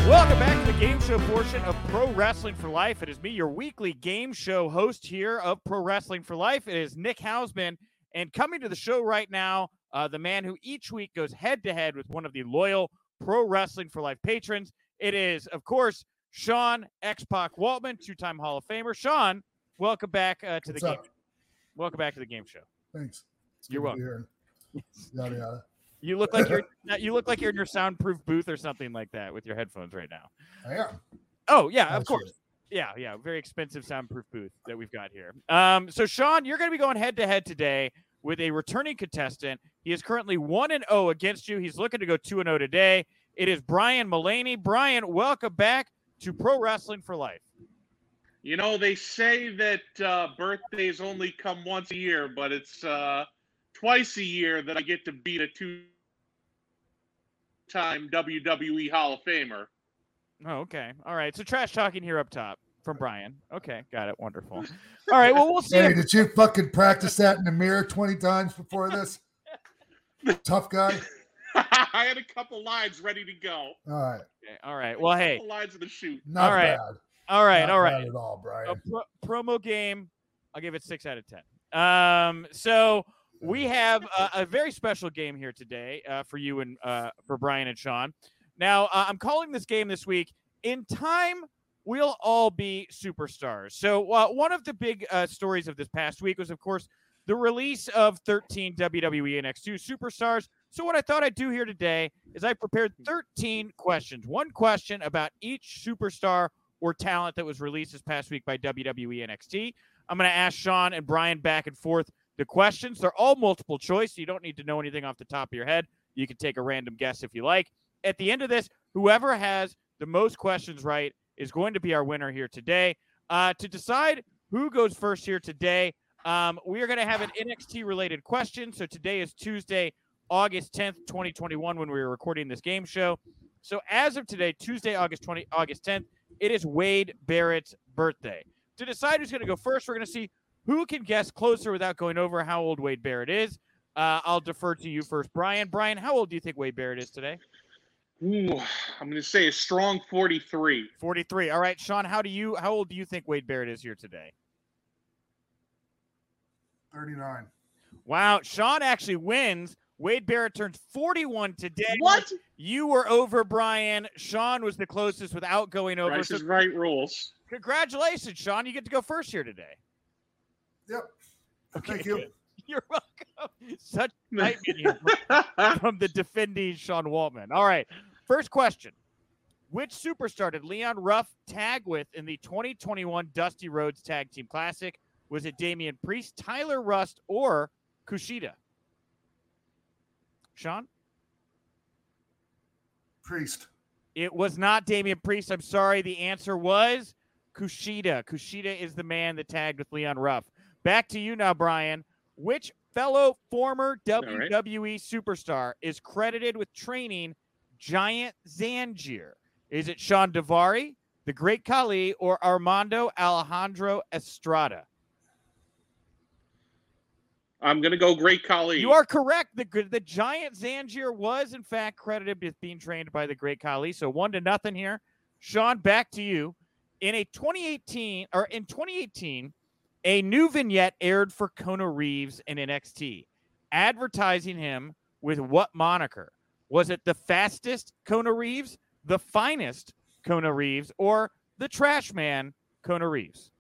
Welcome back to the game show portion of Pro Wrestling for Life. It is me, your weekly game show host here of Pro Wrestling for Life. It is Nick Hausman, and coming to the show right now, uh, the man who each week goes head to head with one of the loyal Pro Wrestling for Life patrons. It is, of course, Sean X Pac Waltman, two-time Hall of Famer. Sean, welcome back uh, to What's the game. Welcome back to the game show. Thanks. It's You're good to be here. Yada yada. You look like you're you look like you're in your soundproof booth or something like that with your headphones right now. I am. Oh yeah, of course. Yeah, yeah, very expensive soundproof booth that we've got here. Um, so Sean, you're going to be going head to head today with a returning contestant. He is currently one and zero against you. He's looking to go two and zero today. It is Brian Mullaney. Brian, welcome back to Pro Wrestling for Life. You know, they say that uh, birthdays only come once a year, but it's uh, twice a year that I get to beat a two time WWE Hall of Famer. Oh, okay, all right. So trash talking here up top from Brian. Okay, got it. Wonderful. All right. Well, we'll see. Hey, did you fucking practice that in the mirror 20 times before this? Tough guy. I had a couple lines ready to go. All right. Okay, all right. Well, hey. couple lines of the shoot. Not All right. bad. All right. Not All bad. At all, a Brian. pro- promo game. I'll give it six out of ten. Um, so we have a, a very special game here today uh, for you and uh, for Brian and Sean. Now uh, I'm calling this game this week in time we'll all be superstars. So, uh, one of the big uh, stories of this past week was, of course, the release of 13 WWE NXT superstars. So, what I thought I'd do here today is I prepared 13 questions, one question about each superstar or talent that was released this past week by WWE NXT. I'm going to ask Sean and Brian back and forth the questions. They're all multiple choice. So you don't need to know anything off the top of your head. You can take a random guess if you like. At the end of this, whoever has the most questions right is going to be our winner here today. Uh, to decide who goes first here today, um, we are going to have an NXT related question. So today is Tuesday, August 10th, 2021, when we were recording this game show. So as of today, Tuesday, August 20, August 10th, it is Wade Barrett's birthday. To decide who's going to go first, we're going to see who can guess closer without going over how old Wade Barrett is. Uh, I'll defer to you first, Brian. Brian, how old do you think Wade Barrett is today? Ooh, I'm going to say a strong 43. 43. All right, Sean, how do you how old do you think Wade Barrett is here today? 39. Wow, Sean actually wins. Wade Barrett turned 41 today. What? You were over, Brian. Sean was the closest without going over. Price So is right rules. congratulations, Sean. You get to go first here today. Yep. Okay, Thank you. good. You're welcome. Such excitement here from- from the defending Sean Waltman. All right. First question. Which superstar did Leon Ruff tag with in the 2021 Dusty Rhodes Tag Team Classic? Was it Damian Priest, Tyler Rust, or Kushida? Sean? Priest. It was not Damian Priest. I'm sorry. The answer was Kushida. Kushida is the man that tagged with Leon Ruff. Back to you now, Brian. Which fellow former right. WWE superstar is credited with training Giant Zanjeer? Is it Shawn Daivari, the Great Khali, or Armando Alejandro Estrada? I'm going to go Great Khali. You are correct. The the giant Zanjeer was in fact credited with being trained by the great Khali. So one to nothing here. Sean, back to you. In a 2018 or in 2018, a new vignette aired for Kona Reeves in NXT, advertising him with what moniker? Was it the fastest Kona Reeves, the finest Kona Reeves, or the trash man Kona Reeves?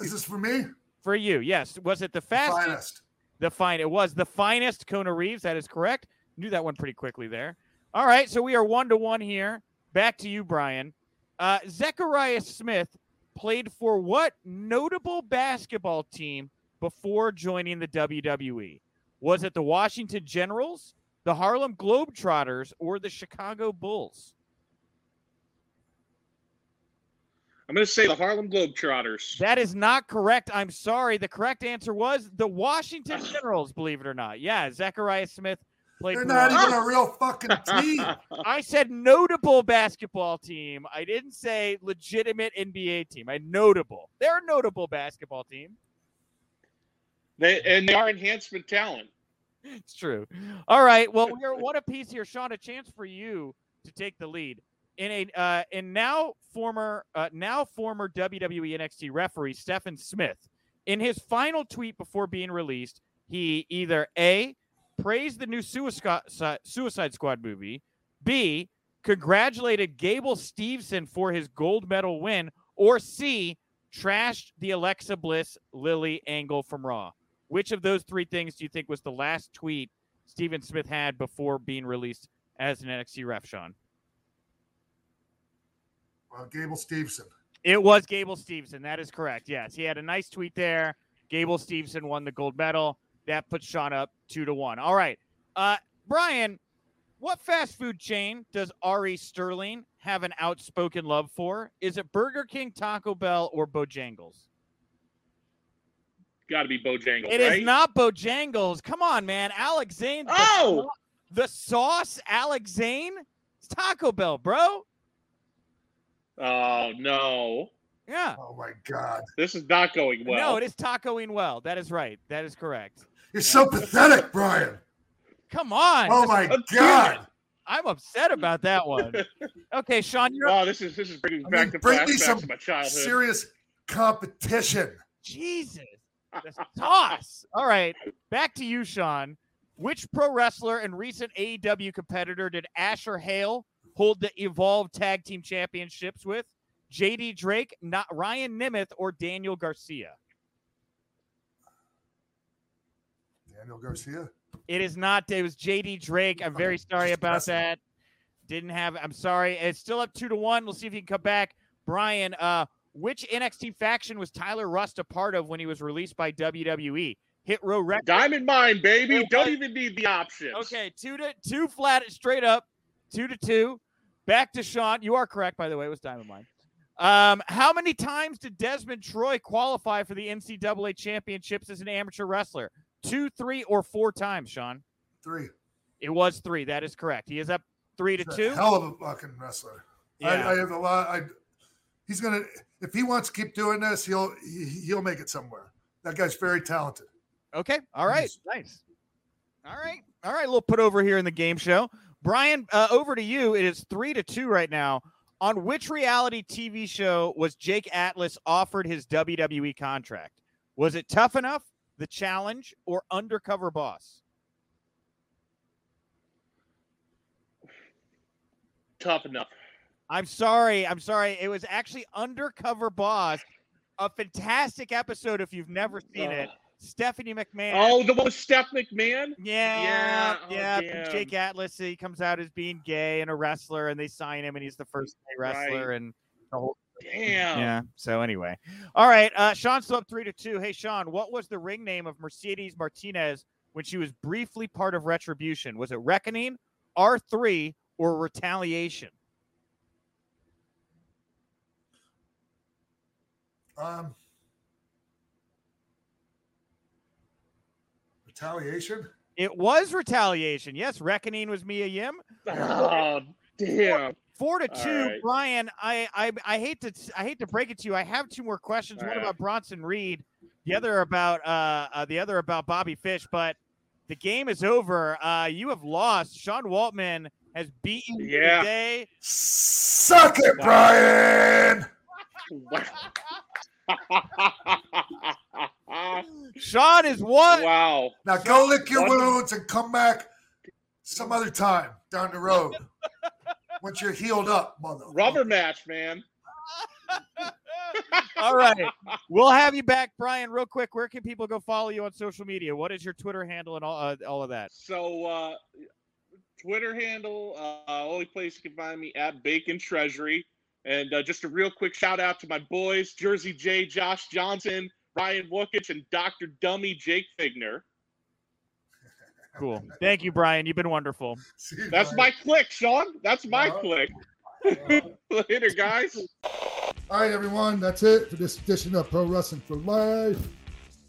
Is this for me? For you, yes. Was it the fastest? Finest. The fine. It was the finest Kona Reeves. That is correct. Knew that one pretty quickly there. All right, so we are one to one here. Back to you, Brian. Uh, Zechariah Smith played for what notable basketball team before joining the WWE? Was it the Washington Generals, the Harlem Globetrotters, or the Chicago Bulls? I'm going to say the Harlem Globetrotters. That is not correct. I'm sorry. The correct answer was the Washington Generals, believe it or not. Yeah, Zechariah Smith played They're not even a real fucking team. I said notable basketball team. I didn't say legitimate NBA team. I notable. They're a notable basketball team. they, and they are enhancement talent. It's true. All right. Well, we're one apiece here, Sean. A chance for you to take the lead in a uh, in now former uh, now former WWE NXT referee Stephen Smith. In his final tweet before being released, he either a praised the new Suicide Squad movie, b congratulated Gable Steveson for his gold medal win, or c trashed the Alexa Bliss Lily angle from Raw. Which of those three things do you think was the last tweet Stephen Smith had before being released as an NXT ref, Sean? Well, Gable Steveson. It was Gable Steveson. That is correct. Yes, he had a nice tweet there. Gable Steveson won the gold medal. That puts Sean up two to one. All right, uh, Brian, what fast food chain does Ari Sterling have an outspoken love for? Is it Burger King, Taco Bell, or Bojangles? Got to be Bojangles, It is right? not Bojangles. Come on, man. Alex Zayne. Oh! sau- the sauce, Alex Zayne. It's Taco Bell, bro. Oh, no. Yeah. Oh my God. This is not going well. no, it is tacoing well. That is right. That is correct. You're so pathetic, Brian. Come on. Oh my I'm God. I'm upset about that one. Okay, Sean, you're Oh, this is this is bringing I back mean, the bring me some my childhood. serious competition. Jesus. The sauce. All right. Back to you, Sean. Which pro wrestler and recent AEW competitor did Asher Hale hold the Evolve Tag Team Championships with? JD Drake, not Ryan Nemeth, or Daniel Garcia? Daniel Garcia. It is not. It was JD Drake. I'm very sorry about that. Didn't have. I'm sorry. It's still up two to one. We'll see if he can come back. Brian, uh, which NXT faction was Tyler Rust a part of when he was released by WWE? Hit Row Records. Diamond Mine, baby. Don't even need the options. Okay, two to two flat straight up, two to two. Back to Sean. You are correct, by the way. It was Diamond Mine. Um, how many times did Desmond Troy qualify for the NCAA championships as an amateur wrestler? Two, three, or four times, Sean? Three. It was three. That is correct. He is up three to two. hell of a fucking wrestler. Yeah. I, I have a lot. I he's gonna if he wants to keep doing this, he'll he, he'll make it somewhere. That guy's very talented. Okay. All right. Nice. Nice. All right. All right. A little put over here in the game show. Brian, uh, over to you. It is three to two right now. On which reality TV show was Jake Atlas offered his WWE contract? Was it Tough Enough, The Challenge, or Undercover Boss? Tough enough. I'm sorry. I'm sorry. It was actually Undercover Boss, a fantastic episode if you've never seen it. Ugh. Stephanie McMahon. Oh, the one with Steph McMahon? Yeah, Yeah, yeah. oh. Jake Atlas, he comes out as being gay and a wrestler, and they sign him, and he's the first gay wrestler, Right. and the whole Damn. yeah. So anyway, all right. Uh, Sean's up three to two. Hey, Sean, what was the ring name of Mercedes Martinez when she was briefly part of Retribution? Was it Reckoning, R three, or Retaliation? Um, retaliation. It was Retaliation. Yes, Reckoning was Mia Yim. Oh, damn. Four to All two, right. Brian. I, I I hate to I hate to break it to you. I have two more questions. All One right. about Bronson Reed, the other about uh, uh the other about Bobby Fish. But the game is over. Uh, you have lost. Sean Waltman has beaten you Yeah. today. Suck it, Brian. Sean is one. wow. Now go lick your One- wounds and come back some other time down the road once you're healed up, mother. Rubber match, man. All right, we'll have you back, Brian. Real quick, where can people go follow you on social media? What is your Twitter handle and all uh, all of that? So, uh, Twitter handle, uh, only place you can find me at Bacon Treasury. And uh, just a real quick shout out to my boys, Jersey J, Josh Johnson, Ryan Wookich, and Dr. Dummy Jake Figner. Cool. Thank you, Brian. You've been wonderful. See you, That's Brian. my click, Sean. That's my Uh-huh. click. Uh, Later, guys. All right, everyone. That's it for this edition of Pro Wrestling for Life.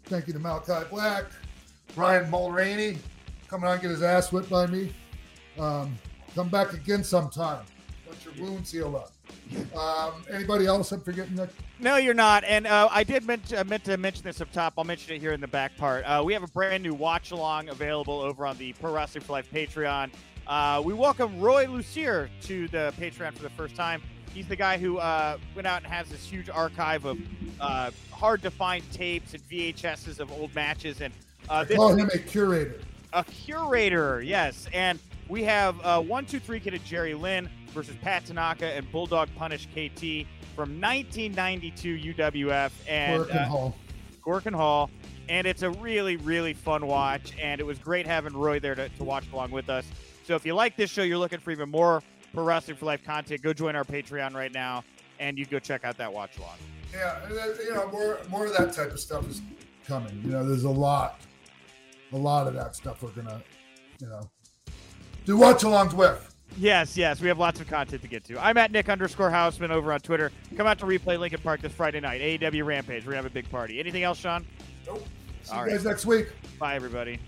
Thank you to Malachi Black, Brian Mulroney, coming on and get his ass whipped by me. Um, come back again sometime. Let your wounds heal up. Um, anybody else I'm forgetting? That? No, you're not. And uh, I did meant to, I meant to mention this up top. I'll mention it here in the back part. Uh, we have a brand new watch along available over on the Pro Wrestling for Life Patreon. Uh, we welcome Roy Lucier to the Patreon for the first time. He's the guy who uh, went out and has this huge archive of uh, hard to find tapes and VHSs of old matches. And uh, this Call him a curator. a curator, yes. And we have uh, one, two, three kid of Jerry Lynn versus Pat Tanaka and Bulldog Punish KT from 1992 UWF and Working uh, Hall. Gorkin Hall. And it's a really, really fun watch. And it was great having Roy there to, to watch along with us. So if you like this show, you're looking for even more Pro Wrestling for Life content, go join our Patreon right now and you go check out that watch along. Yeah, you know, more more of that type of stuff is coming. You know, there's a lot, a lot of that stuff we're gonna, you know, do watch alongs with. Yes, yes. We have lots of content to get to. I'm at Nick underscore Hausman over on Twitter. Come out to replay Lincoln Park this Friday night. AEW Rampage. We're going to have a big party. Anything else, Sean? Nope. See All you right. guys next week. Bye, everybody.